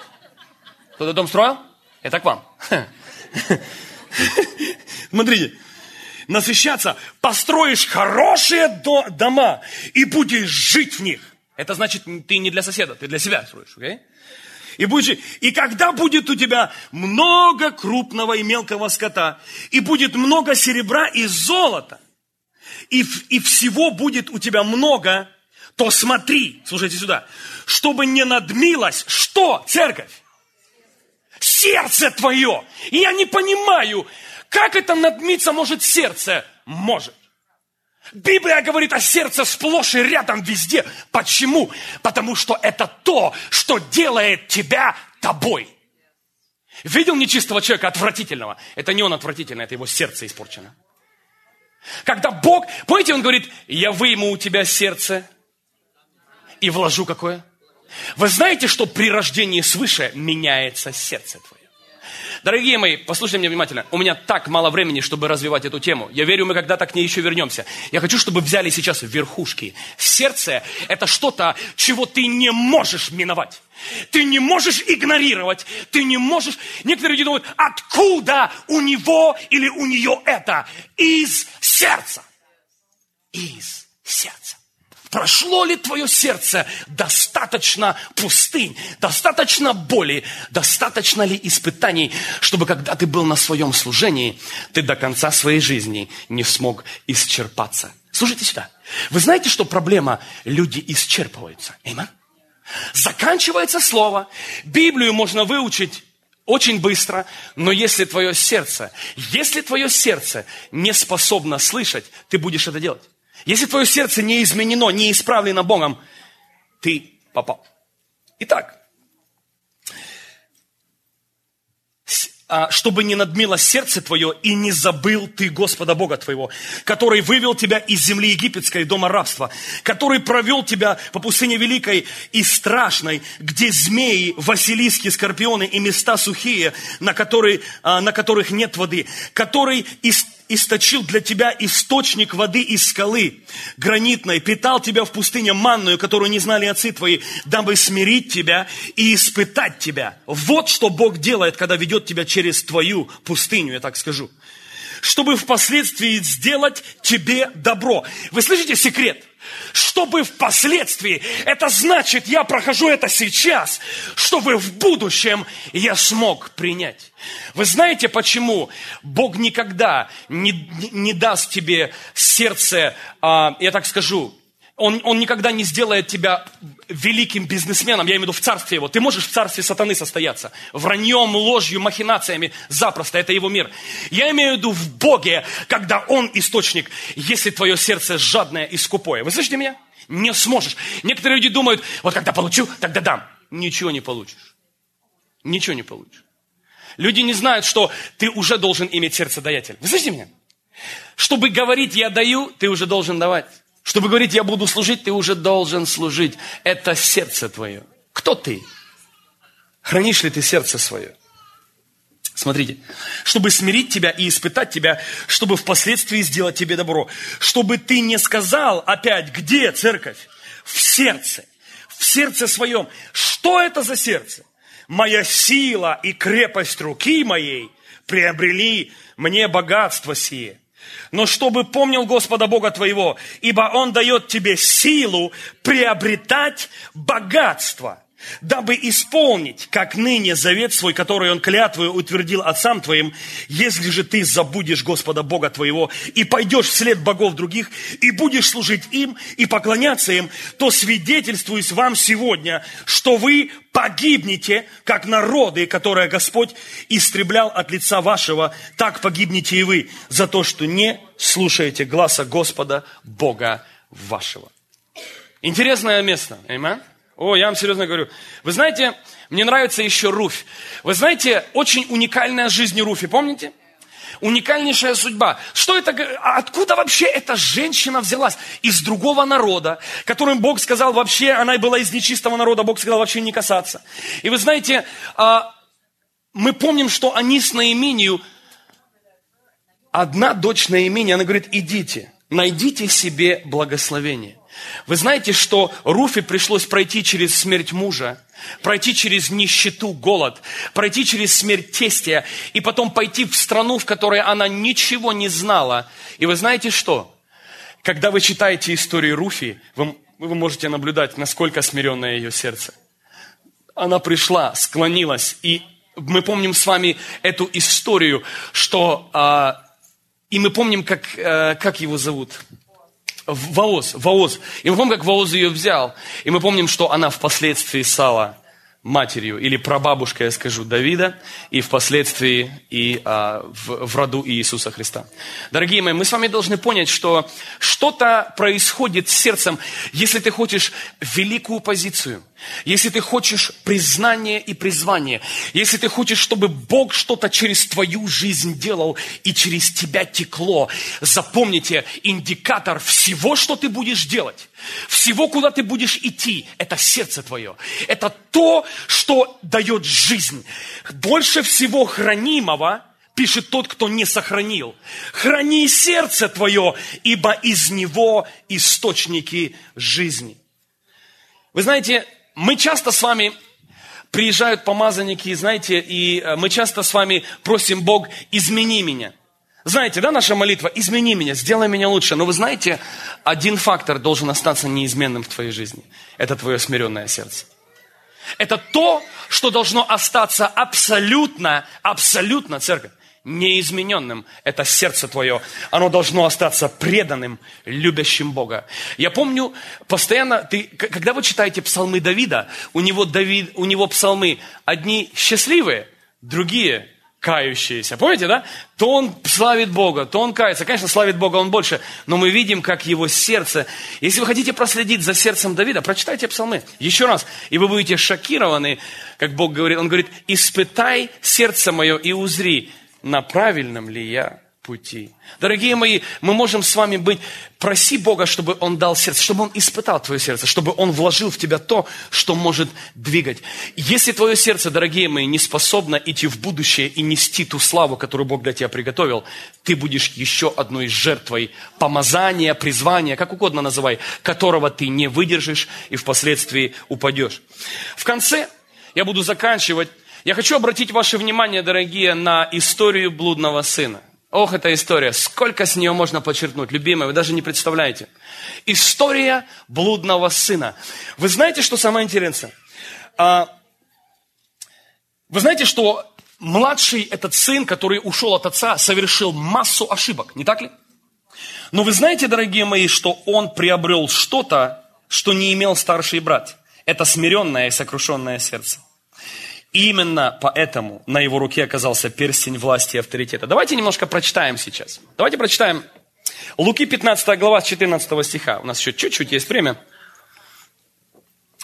Кто-то дом строил? Это к вам. Смотрите, насыщаться, построишь хорошие дома и будешь жить в них. Это значит, ты не для соседа, ты для себя строишь, okay? И, будешь, и когда будет у тебя много крупного и мелкого скота, и будет много серебра и золота, и, и всего будет у тебя много, то смотри, слушайте сюда, чтобы не надмилось, что, церковь? Сердце твое. И я не понимаю, как это надмиться может сердце? Может. Библия говорит о сердце сплошь и рядом везде. Почему? Потому что это то, что делает тебя тобой. Видел нечистого человека отвратительного? Это не он отвратительный, это его сердце испорчено. Когда Бог, помните, он говорит, я выйму у тебя сердце и вложу какое? Вы знаете, что при рождении свыше меняется сердце твое? Дорогие мои, послушайте меня внимательно. У меня так мало времени, чтобы развивать эту тему. Я верю, мы когда-то к ней еще вернемся. Я хочу, чтобы взяли сейчас верхушки. Сердце – это что-то, чего ты не можешь миновать. Ты не можешь игнорировать, ты не можешь... Некоторые люди думают, откуда у него или у нее это? Из сердца. Из сердца. Прошло ли твое сердце достаточно пустынь, достаточно боли, достаточно ли испытаний, чтобы когда ты был на своем служении, ты до конца своей жизни не смог исчерпаться? Слушайте сюда. Вы знаете, что проблема? Люди исчерпываются. Эйман? Заканчивается слово. Библию можно выучить очень быстро, но если твое сердце, если твое сердце не способно слышать, ты будешь это делать. Если твое сердце не изменено, не исправлено Богом, ты попал. Итак, А, чтобы не надмило сердце твое, и не забыл ты Господа Бога твоего, который вывел тебя из земли египетской, дома рабства, который провел тебя по пустыне великой и страшной, где змеи, василиски, скорпионы и места сухие, на, которые, а, на которых нет воды, который из источил для тебя источник воды из скалы гранитной, питал тебя в пустыне манную, которую не знали отцы твои, дабы смирить тебя и испытать тебя. Вот что Бог делает, когда ведет тебя через твою пустыню, я так скажу. Чтобы впоследствии сделать тебе добро. Вы слышите секрет? чтобы впоследствии, это значит, я прохожу это сейчас, чтобы в будущем я смог принять. Вы знаете, почему Бог никогда не, не даст тебе сердце, а, я так скажу, он, он никогда не сделает тебя великим бизнесменом, я имею в виду в царстве его. Ты можешь в царстве сатаны состояться. Враньем, ложью, махинациями запросто. Это его мир. Я имею в виду в Боге, когда Он источник, если твое сердце жадное и скупое. Вы слышите меня? Не сможешь. Некоторые люди думают, вот когда получу, тогда дам. Ничего не получишь. Ничего не получишь. Люди не знают, что ты уже должен иметь сердце даятель. Вы слышите меня? Чтобы говорить «я даю», ты уже должен давать. Чтобы говорить, я буду служить, ты уже должен служить. Это сердце твое. Кто ты? Хранишь ли ты сердце свое? Смотрите, чтобы смирить тебя и испытать тебя, чтобы впоследствии сделать тебе добро, чтобы ты не сказал опять, где церковь? В сердце, в сердце своем. Что это за сердце? Моя сила и крепость руки моей приобрели мне богатство сие но чтобы помнил Господа Бога твоего, ибо Он дает тебе силу приобретать богатство дабы исполнить, как ныне, завет свой, который он клятвою утвердил отцам твоим, если же ты забудешь Господа Бога твоего и пойдешь вслед богов других, и будешь служить им и поклоняться им, то свидетельствуюсь вам сегодня, что вы погибнете, как народы, которые Господь истреблял от лица вашего, так погибнете и вы за то, что не слушаете гласа Господа Бога вашего. Интересное место. Аминь. О, я вам серьезно говорю. Вы знаете, мне нравится еще Руфь. Вы знаете, очень уникальная жизнь Руфи, помните? Уникальнейшая судьба. Что это, откуда вообще эта женщина взялась? Из другого народа, которым Бог сказал вообще, она была из нечистого народа, Бог сказал вообще не касаться. И вы знаете, а, мы помним, что они с Наименью, одна дочь Наимени, она говорит, идите, найдите себе благословение. Вы знаете, что Руфи пришлось пройти через смерть мужа, пройти через нищету, голод, пройти через смерть тестя, и потом пойти в страну, в которой она ничего не знала. И вы знаете что? Когда вы читаете историю Руфи, вы, вы можете наблюдать, насколько смиренное ее сердце. Она пришла, склонилась, и мы помним с вами эту историю, что... А, и мы помним, как, а, как его зовут. Вооз, Вооз. И мы помним, как Вооз ее взял. И мы помним, что она впоследствии стала матерью или прабабушкой, я скажу, Давида, и впоследствии и а, в, в роду Иисуса Христа. Дорогие мои, мы с вами должны понять, что что-то происходит с сердцем, если ты хочешь великую позицию – если ты хочешь признание и призвание, если ты хочешь, чтобы Бог что-то через твою жизнь делал и через тебя текло, запомните, индикатор всего, что ты будешь делать, всего, куда ты будешь идти, это сердце твое. Это то, что дает жизнь. Больше всего хранимого пишет тот, кто не сохранил. Храни сердце твое, ибо из него источники жизни. Вы знаете, мы часто с вами приезжают помазанники, знаете, и э, мы часто с вами просим Бог, измени меня. Знаете, да, наша молитва, измени меня, сделай меня лучше. Но вы знаете, один фактор должен остаться неизменным в твоей жизни. Это твое смиренное сердце. Это то, что должно остаться абсолютно, абсолютно, церковь, неизмененным. Это сердце твое. Оно должно остаться преданным, любящим Бога. Я помню, постоянно, ты, когда вы читаете псалмы Давида, у него, Давид, у него псалмы одни счастливые, другие кающиеся. Помните, да? То он славит Бога, то он кается. Конечно, славит Бога он больше, но мы видим, как его сердце... Если вы хотите проследить за сердцем Давида, прочитайте псалмы еще раз, и вы будете шокированы, как Бог говорит. Он говорит, испытай сердце мое и узри, на правильном ли я пути. Дорогие мои, мы можем с вами быть, проси Бога, чтобы Он дал сердце, чтобы Он испытал твое сердце, чтобы Он вложил в тебя то, что может двигать. Если твое сердце, дорогие мои, не способно идти в будущее и нести ту славу, которую Бог для тебя приготовил, ты будешь еще одной жертвой помазания, призвания, как угодно называй, которого ты не выдержишь и впоследствии упадешь. В конце я буду заканчивать. Я хочу обратить ваше внимание, дорогие, на историю блудного сына. Ох, эта история. Сколько с нее можно подчеркнуть. Любимые, вы даже не представляете. История блудного сына. Вы знаете, что самое интересное? А, вы знаете, что младший этот сын, который ушел от отца, совершил массу ошибок, не так ли? Но вы знаете, дорогие мои, что он приобрел что-то, что не имел старший брат. Это смиренное и сокрушенное сердце. Именно поэтому на его руке оказался перстень власти и авторитета. Давайте немножко прочитаем сейчас. Давайте прочитаем Луки 15 глава с 14 стиха. У нас еще чуть-чуть есть время.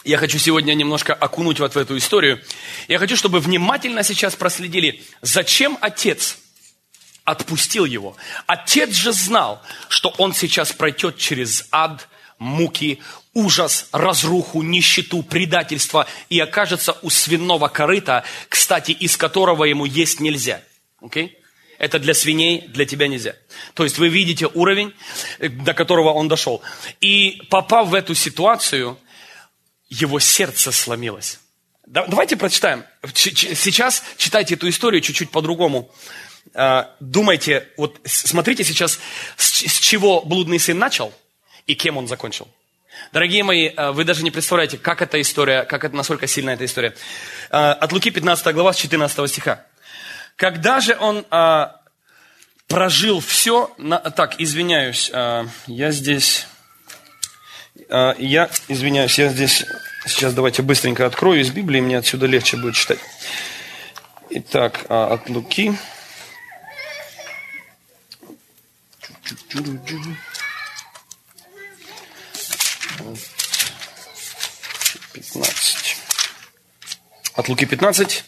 Я хочу сегодня немножко окунуть вот в эту историю. Я хочу, чтобы внимательно сейчас проследили, зачем отец отпустил его. Отец же знал, что он сейчас пройдет через ад, муки, ужас, разруху, нищету, предательство и окажется у свиного корыта, кстати, из которого ему есть нельзя. Okay? Это для свиней, для тебя нельзя. То есть вы видите уровень, до которого он дошел. И попав в эту ситуацию, его сердце сломилось. Давайте прочитаем. Сейчас читайте эту историю чуть-чуть по-другому. А, думайте, вот смотрите сейчас, с чего блудный сын начал и кем он закончил. Дорогие мои, э, вы даже не представляете, как эта история, как это, насколько сильна эта история. Э, от Луки 15 глава с 14 стиха. Когда же он а, прожил все, так, извиняюсь, я здесь, я, извиняюсь, я здесь, сейчас давайте быстренько открою из Библии, мне отсюда легче будет читать. Итак, от Луки. 15. От Луки 15.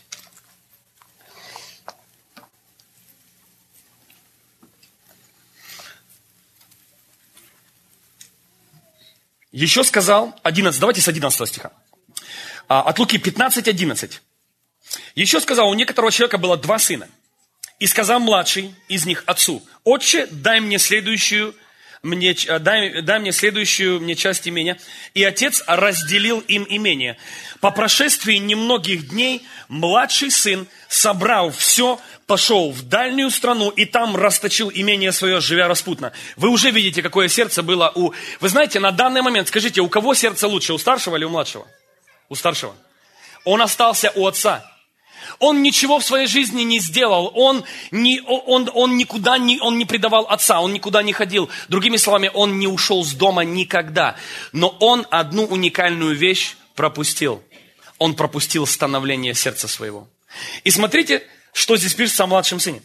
Еще сказал, 11, давайте с 11 стиха. А, от Луки 15, 11. Еще сказал, у некоторого человека было два сына. И сказал младший из них отцу, отче, дай мне следующую мне, э, дай, дай мне следующую мне часть имения. И отец разделил им имение. По прошествии немногих дней младший сын, собрал все, пошел в дальнюю страну и там расточил имение свое, живя распутно. Вы уже видите, какое сердце было у... Вы знаете, на данный момент, скажите, у кого сердце лучше, у старшего или у младшего? У старшего. Он остался у отца. Он ничего в своей жизни не сделал. Он, не, он, он никуда не, он не предавал отца, он никуда не ходил. Другими словами, он не ушел с дома никогда. Но он одну уникальную вещь пропустил. Он пропустил становление сердца своего. И смотрите, что здесь пишется о младшем сыне.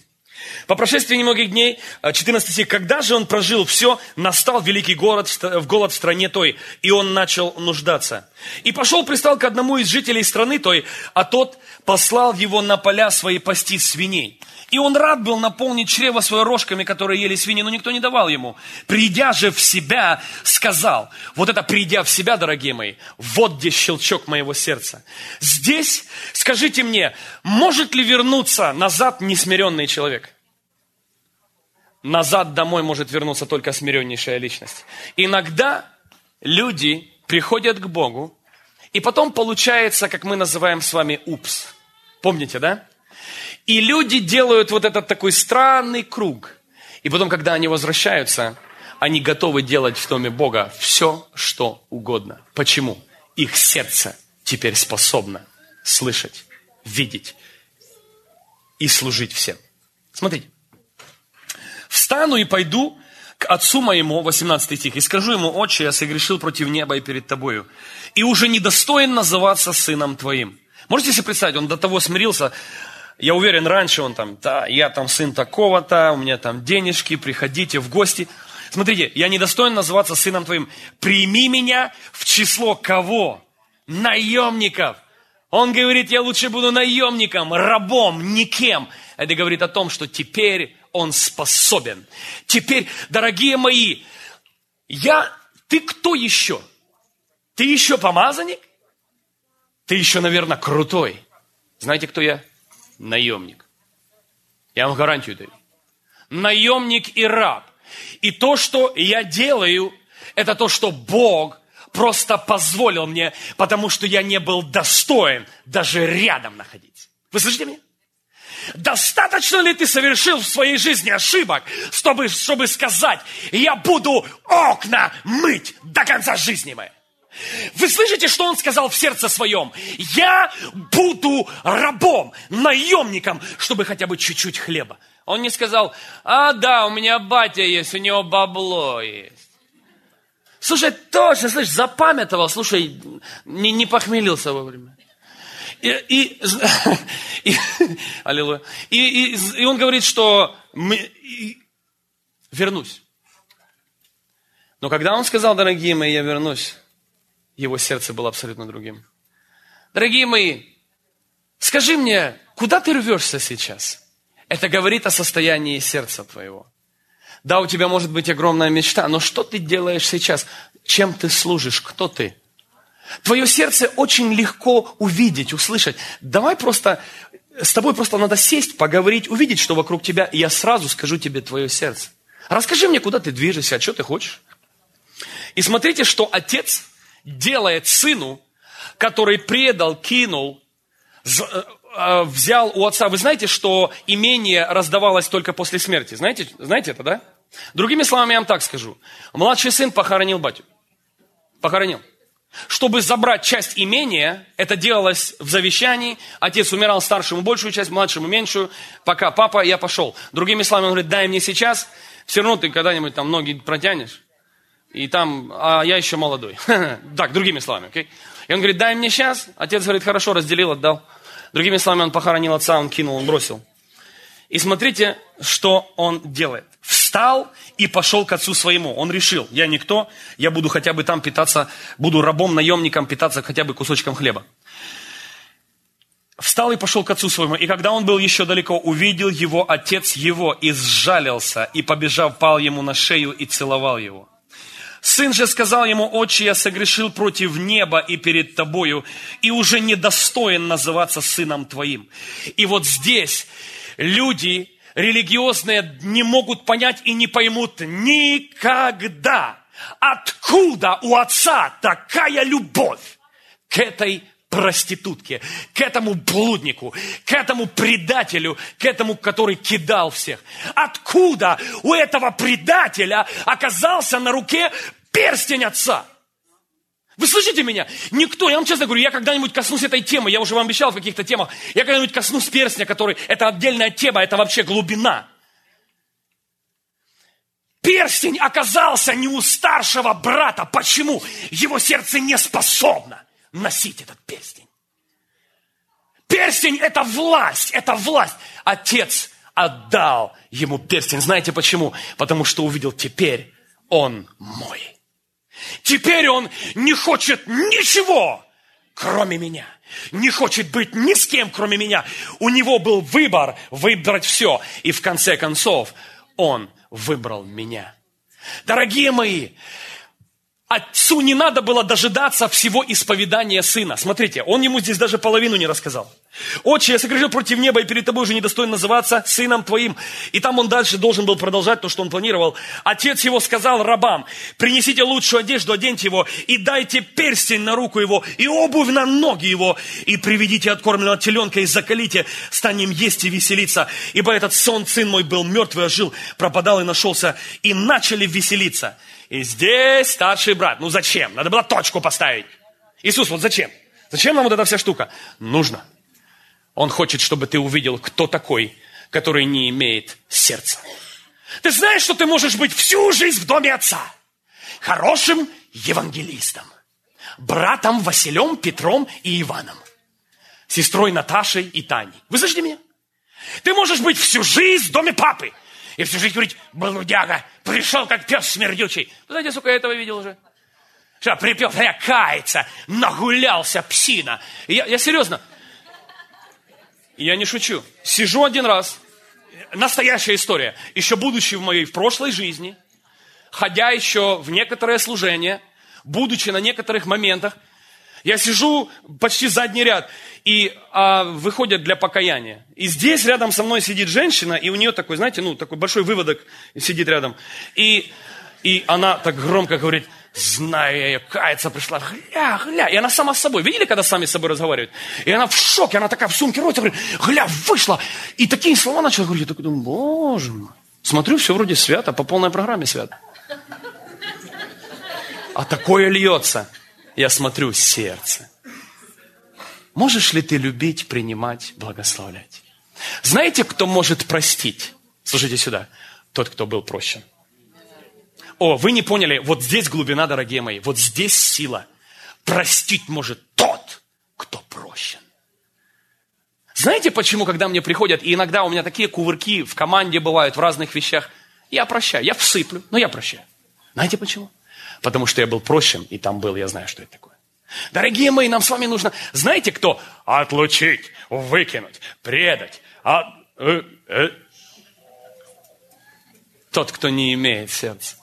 По прошествии немногих дней, 14 э, стих, когда же он прожил все, настал великий город, в голод в стране той, и он начал нуждаться. И пошел, пристал к одному из жителей страны той, а тот послал его на поля свои пасти свиней. И он рад был наполнить чрево свое рожками, которые ели свиньи, но никто не давал ему. Придя же в себя, сказал, вот это придя в себя, дорогие мои, вот где щелчок моего сердца. Здесь, скажите мне, может ли вернуться назад несмиренный человек? Назад домой может вернуться только смиреннейшая личность. Иногда люди приходят к Богу, и потом получается, как мы называем с вами, упс. Помните, да? И люди делают вот этот такой странный круг. И потом, когда они возвращаются, они готовы делать в доме Бога все, что угодно. Почему? Их сердце теперь способно слышать, видеть и служить всем. Смотрите. «Встану и пойду отцу моему», 18 стих, «и скажу ему, отче, я согрешил против неба и перед тобою, и уже недостоин называться сыном твоим». Можете себе представить, он до того смирился, я уверен, раньше он там, да, я там сын такого-то, у меня там денежки, приходите в гости. Смотрите, я недостоин называться сыном твоим. Прими меня в число кого? Наемников. Он говорит, я лучше буду наемником, рабом, никем. Это говорит о том, что теперь он способен. Теперь, дорогие мои, я, ты кто еще? Ты еще помазанник? Ты еще, наверное, крутой. Знаете, кто я? Наемник. Я вам гарантию даю. Наемник и раб. И то, что я делаю, это то, что Бог просто позволил мне, потому что я не был достоин даже рядом находиться. Вы слышите меня? Достаточно ли ты совершил в своей жизни ошибок, чтобы, чтобы сказать, я буду окна мыть до конца жизни моей? Вы слышите, что он сказал в сердце своем? Я буду рабом, наемником, чтобы хотя бы чуть-чуть хлеба. Он не сказал, а да, у меня батя есть, у него бабло есть. Слушай, точно, слышь, запамятовал, слушай, не, не похмелился вовремя. И, и, и, аллилуйя. И, и, и он говорит, что мы, и, вернусь. Но когда он сказал, дорогие мои, я вернусь, его сердце было абсолютно другим. Дорогие мои, скажи мне, куда ты рвешься сейчас? Это говорит о состоянии сердца твоего. Да, у тебя может быть огромная мечта, но что ты делаешь сейчас? Чем ты служишь? Кто ты? Твое сердце очень легко увидеть, услышать. Давай просто, с тобой просто надо сесть, поговорить, увидеть, что вокруг тебя, и я сразу скажу тебе твое сердце. Расскажи мне, куда ты движешься, а что ты хочешь. И смотрите, что отец делает сыну, который предал, кинул, э, э, взял у отца. Вы знаете, что имение раздавалось только после смерти? Знаете, знаете это, да? Другими словами, я вам так скажу. Младший сын похоронил батю. Похоронил. Чтобы забрать часть имения, это делалось в завещании. Отец умирал старшему большую часть, младшему меньшую. Пока папа, я пошел. Другими словами, он говорит, дай мне сейчас, все равно ты когда-нибудь там ноги протянешь. И там, а я еще молодой. Так, другими словами, окей? И он говорит, дай мне сейчас. Отец говорит, хорошо, разделил, отдал. Другими словами, он похоронил отца, он кинул, он бросил. И смотрите, что он делает. Встал и пошел к отцу своему. Он решил, я никто, я буду хотя бы там питаться, буду рабом-наемником питаться хотя бы кусочком хлеба. Встал и пошел к отцу своему. И когда он был еще далеко, увидел его отец его и сжалился, и побежав, пал ему на шею и целовал его. Сын же сказал ему, отче, я согрешил против неба и перед тобою, и уже недостоин называться сыном твоим. И вот здесь люди религиозные не могут понять и не поймут никогда, откуда у отца такая любовь к этой проститутке, к этому блуднику, к этому предателю, к этому, который кидал всех. Откуда у этого предателя оказался на руке перстень отца. Вы слышите меня? Никто, я вам честно говорю, я когда-нибудь коснусь этой темы, я уже вам обещал в каких-то темах, я когда-нибудь коснусь перстня, который, это отдельная тема, это вообще глубина. Перстень оказался не у старшего брата. Почему? Его сердце не способно носить этот перстень. Перстень – это власть, это власть. Отец отдал ему перстень. Знаете почему? Потому что увидел, теперь он мой. Теперь он не хочет ничего, кроме меня. Не хочет быть ни с кем, кроме меня. У него был выбор выбрать все. И в конце концов он выбрал меня. Дорогие мои, Отцу не надо было дожидаться всего исповедания сына. Смотрите, он ему здесь даже половину не рассказал. Отче, я согрешил против неба, и перед тобой уже недостоин называться сыном твоим. И там он дальше должен был продолжать то, что он планировал. Отец его сказал рабам, принесите лучшую одежду, оденьте его, и дайте перстень на руку его, и обувь на ноги его, и приведите откормленного теленка, и закалите, станем есть и веселиться. Ибо этот сон, сын мой, был мертвый, а жил, пропадал и нашелся, и начали веселиться. И здесь старший брат. Ну зачем? Надо было точку поставить. Иисус, вот зачем? Зачем нам вот эта вся штука? Нужно. Он хочет, чтобы ты увидел, кто такой, который не имеет сердца. Ты знаешь, что ты можешь быть всю жизнь в доме отца. Хорошим евангелистом. Братом Василем, Петром и Иваном. Сестрой Наташей и Таней. Вы слышите меня? Ты можешь быть всю жизнь в доме папы. И всю жизнь говорить, блудяга, пришел как пес смердючий. Вы знаете, сколько я этого видел уже? Что, припел, я кается, нагулялся, псина. Я, я серьезно. Я не шучу. Сижу один раз. Настоящая история. Еще будучи в моей в прошлой жизни, ходя еще в некоторое служение, будучи на некоторых моментах, я сижу почти задний ряд, и а, выходят для покаяния. И здесь рядом со мной сидит женщина, и у нее такой, знаете, ну, такой большой выводок сидит рядом. И, и она так громко говорит, знаю я ее, кается пришла, гля, гля. И она сама с собой. Видели, когда сами с собой разговаривают? И она в шоке, она такая в сумке роется, говорит, гля, вышла. И такие слова начала говорить. Я такой думаю, боже мой. Смотрю, все вроде свято, по полной программе свято. А такое льется я смотрю сердце. Можешь ли ты любить, принимать, благословлять? Знаете, кто может простить? Слушайте сюда. Тот, кто был прощен. О, вы не поняли, вот здесь глубина, дорогие мои, вот здесь сила. Простить может тот, кто прощен. Знаете, почему, когда мне приходят, и иногда у меня такие кувырки в команде бывают в разных вещах, я прощаю, я всыплю, но я прощаю. Знаете почему? Потому что я был прощен, и там был, я знаю, что это такое. Дорогие мои, нам с вами нужно, знаете кто? Отлучить, выкинуть, предать. А, э, э. Тот, кто не имеет сердца.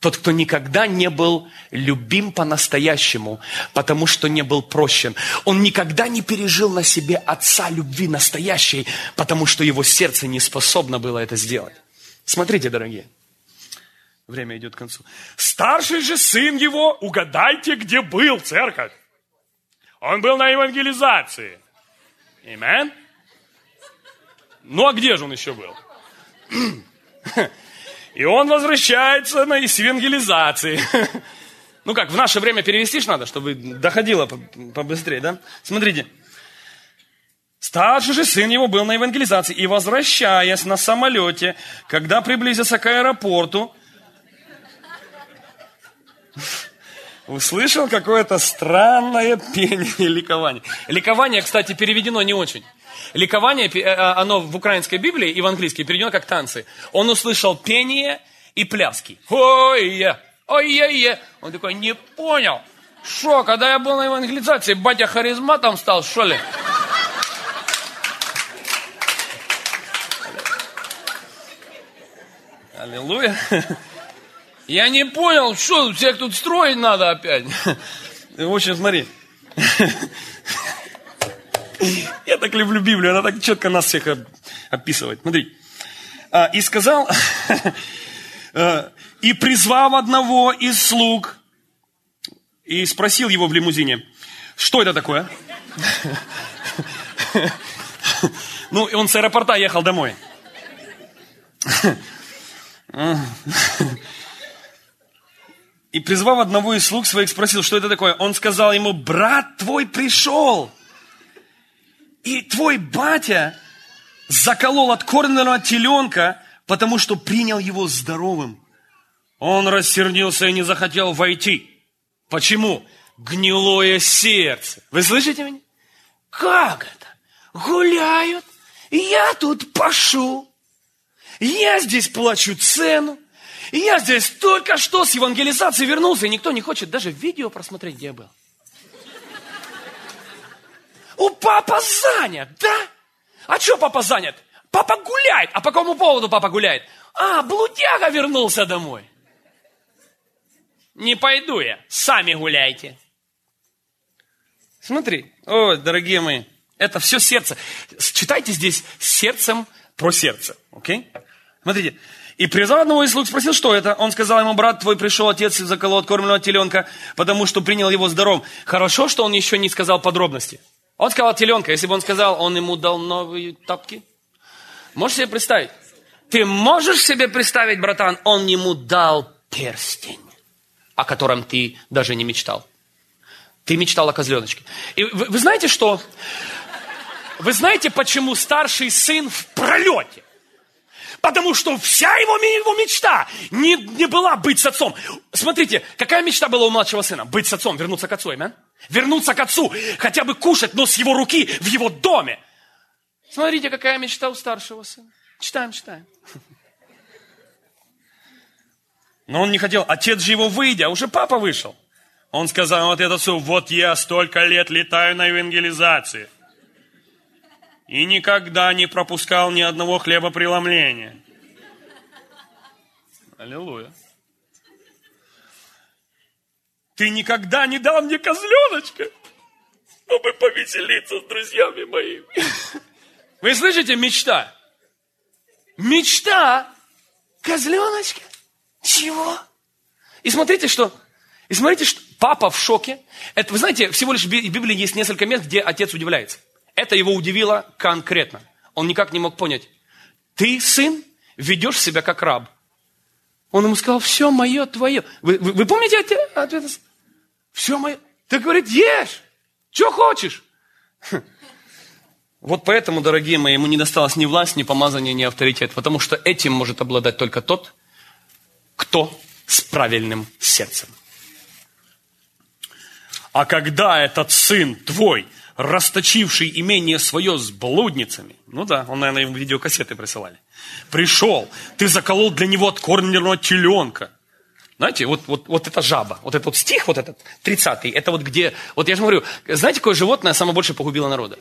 Тот, кто никогда не был любим по-настоящему, потому что не был прощен. Он никогда не пережил на себе отца любви настоящей, потому что его сердце не способно было это сделать. Смотрите, дорогие. Время идет к концу. Старший же сын его, угадайте, где был церковь. Он был на евангелизации. Амен. Ну а где же он еще был? И он возвращается на евангелизации. Ну как, в наше время перевести ж надо, чтобы доходило побыстрее, да? Смотрите. Старший же сын его был на евангелизации, и возвращаясь на самолете, когда приблизился к аэропорту, услышал какое-то странное пение ликование. Ликование, кстати, переведено не очень. Ликование, э, оно в украинской Библии и в английской переведено как танцы. Он услышал пение и пляски. Ой-е, ой-е-е. Он такой, не понял. Что, когда я был на евангелизации, батя харизматом стал, что ли? Аллилуйя. Я не понял, что всех тут строить надо опять. В общем, смотри. Я так люблю Библию, она так четко нас всех описывает. Смотри. А, и сказал, а, и призвав одного из слуг, и спросил его в лимузине, что это такое? Ну, он с аэропорта ехал домой. И призвав одного из слуг своих, спросил, что это такое. Он сказал ему, брат твой пришел. И твой батя заколол откормленного теленка, потому что принял его здоровым. Он рассердился и не захотел войти. Почему? Гнилое сердце. Вы слышите меня? Как это? Гуляют, я тут пашу. Я здесь плачу цену. И я здесь только что с евангелизации вернулся, и никто не хочет даже видео просмотреть, где я был. У папа занят, да? А что папа занят? Папа гуляет. А по какому поводу папа гуляет? А, блудяга вернулся домой. Не пойду я, сами гуляйте. Смотри, о, дорогие мои, это все сердце. Читайте здесь сердцем про сердце, окей? Смотрите, и призвал одного из слуг, спросил, что это. Он сказал ему, брат твой пришел, отец заколол откормленного теленка, потому что принял его здоровым. Хорошо, что он еще не сказал подробности. Он сказал теленка. Если бы он сказал, он ему дал новые тапки. Можешь себе представить? Ты можешь себе представить, братан, он ему дал перстень, о котором ты даже не мечтал. Ты мечтал о козленочке. И вы, вы знаете, что? Вы знаете, почему старший сын в пролете? Потому что вся его, его мечта не, не была быть с отцом. Смотрите, какая мечта была у младшего сына? Быть с отцом, вернуться к отцу, имя? Вернуться к отцу, хотя бы кушать, но с его руки в его доме. Смотрите, какая мечта у старшего сына. Читаем, читаем. Но он не хотел. Отец же его выйдя, уже папа вышел. Он сказал вот это все, вот я столько лет летаю на евангелизации. И никогда не пропускал ни одного хлебопреломления. Аллилуйя. Ты никогда не дал мне козленочка, чтобы повеселиться с друзьями моими. Вы слышите, мечта? Мечта козленочка. Чего? И смотрите, что и смотрите, что папа в шоке. Это, вы знаете, всего лишь в Библии есть несколько мест, где отец удивляется. Это его удивило конкретно. Он никак не мог понять. Ты, сын, ведешь себя как раб. Он ему сказал, все мое, твое. Вы, вы, вы помните ответ? Все мое. Ты, говорит, ешь. Что хочешь? Вот поэтому, дорогие мои, ему не досталось ни власть, ни помазание, ни авторитет. Потому что этим может обладать только тот, кто с правильным сердцем. А когда этот сын твой, расточивший имение свое с блудницами, ну да, он, наверное, им видеокассеты присылали, пришел, ты заколол для него откормленного теленка. Знаете, вот, вот, вот это жаба, вот этот вот стих, вот этот, 30-й, это вот где, вот я же говорю, знаете, какое животное самое больше погубило народа?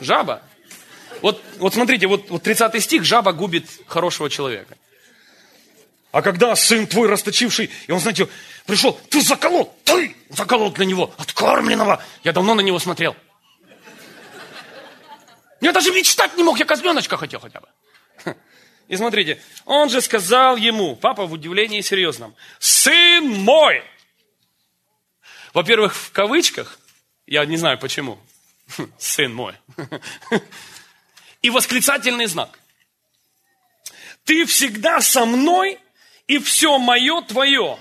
Жаба. Вот, вот смотрите, вот, вот 30 стих, жаба губит хорошего человека. А когда сын твой расточивший, и он, знаете, пришел, ты заколол, ты заколол для него, откормленного. Я давно на него смотрел. Я даже мечтать не мог, я козленочка хотел хотя бы. И смотрите, он же сказал ему, папа в удивлении серьезном, сын мой. Во-первых, в кавычках, я не знаю почему, сын мой. И восклицательный знак. Ты всегда со мной, и все мое твое.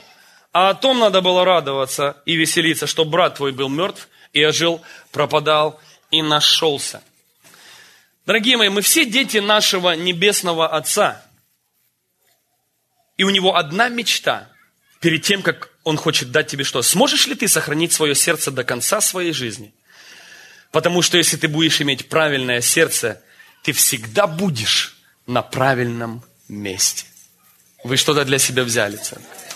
А о том надо было радоваться и веселиться, что брат твой был мертв и ожил, пропадал и нашелся. Дорогие мои, мы все дети нашего небесного Отца. И у него одна мечта перед тем, как он хочет дать тебе что. Сможешь ли ты сохранить свое сердце до конца своей жизни? Потому что если ты будешь иметь правильное сердце, ты всегда будешь на правильном месте. Вы что-то для себя взяли, церковь.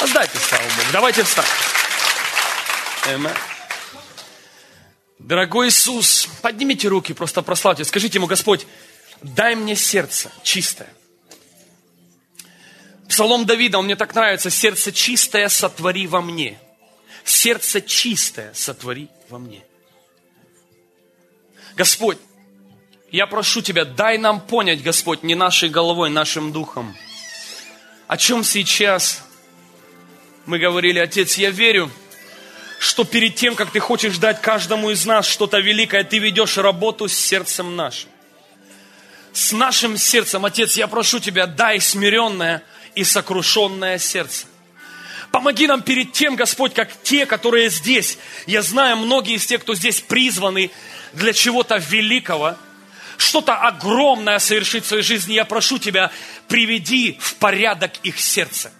Воздайте слава Богу. Давайте встанем. Amen. Дорогой Иисус, поднимите руки, просто прославьте. Скажите ему, Господь, дай мне сердце чистое. Псалом Давида, он мне так нравится. Сердце чистое сотвори во мне. Сердце чистое сотвори во мне. Господь, я прошу Тебя, дай нам понять, Господь, не нашей головой, нашим духом – о чем сейчас мы говорили, Отец, я верю, что перед тем, как Ты хочешь дать каждому из нас что-то великое, Ты ведешь работу с сердцем нашим. С нашим сердцем, Отец, я прошу Тебя, дай смиренное и сокрушенное сердце. Помоги нам перед тем, Господь, как те, которые здесь. Я знаю, многие из тех, кто здесь призваны для чего-то великого – что-то огромное совершить в своей жизни, я прошу Тебя, приведи в порядок их сердце.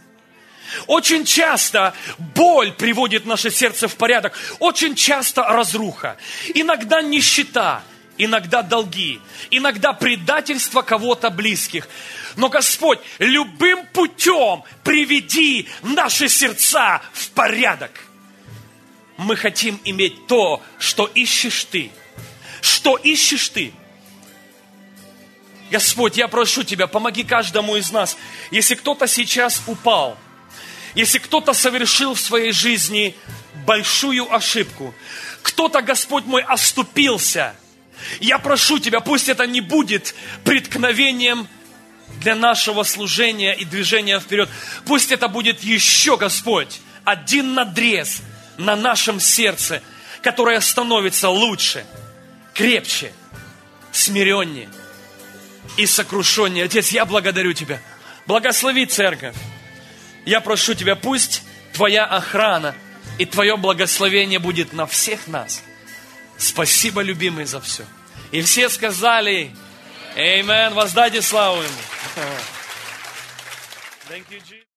Очень часто боль приводит наше сердце в порядок. Очень часто разруха. Иногда нищета, иногда долги, иногда предательство кого-то близких. Но, Господь, любым путем приведи наши сердца в порядок. Мы хотим иметь то, что ищешь Ты. Что ищешь Ты – Господь, я прошу Тебя, помоги каждому из нас. Если кто-то сейчас упал, если кто-то совершил в своей жизни большую ошибку, кто-то, Господь мой, оступился, я прошу Тебя, пусть это не будет преткновением для нашего служения и движения вперед. Пусть это будет еще, Господь, один надрез на нашем сердце, которое становится лучше, крепче, смиреннее – и сокрушение. Отец, я благодарю Тебя. Благослови церковь. Я прошу Тебя, пусть Твоя охрана и Твое благословение будет на всех нас. Спасибо, любимый, за все. И все сказали, Аминь, воздайте славу Ему.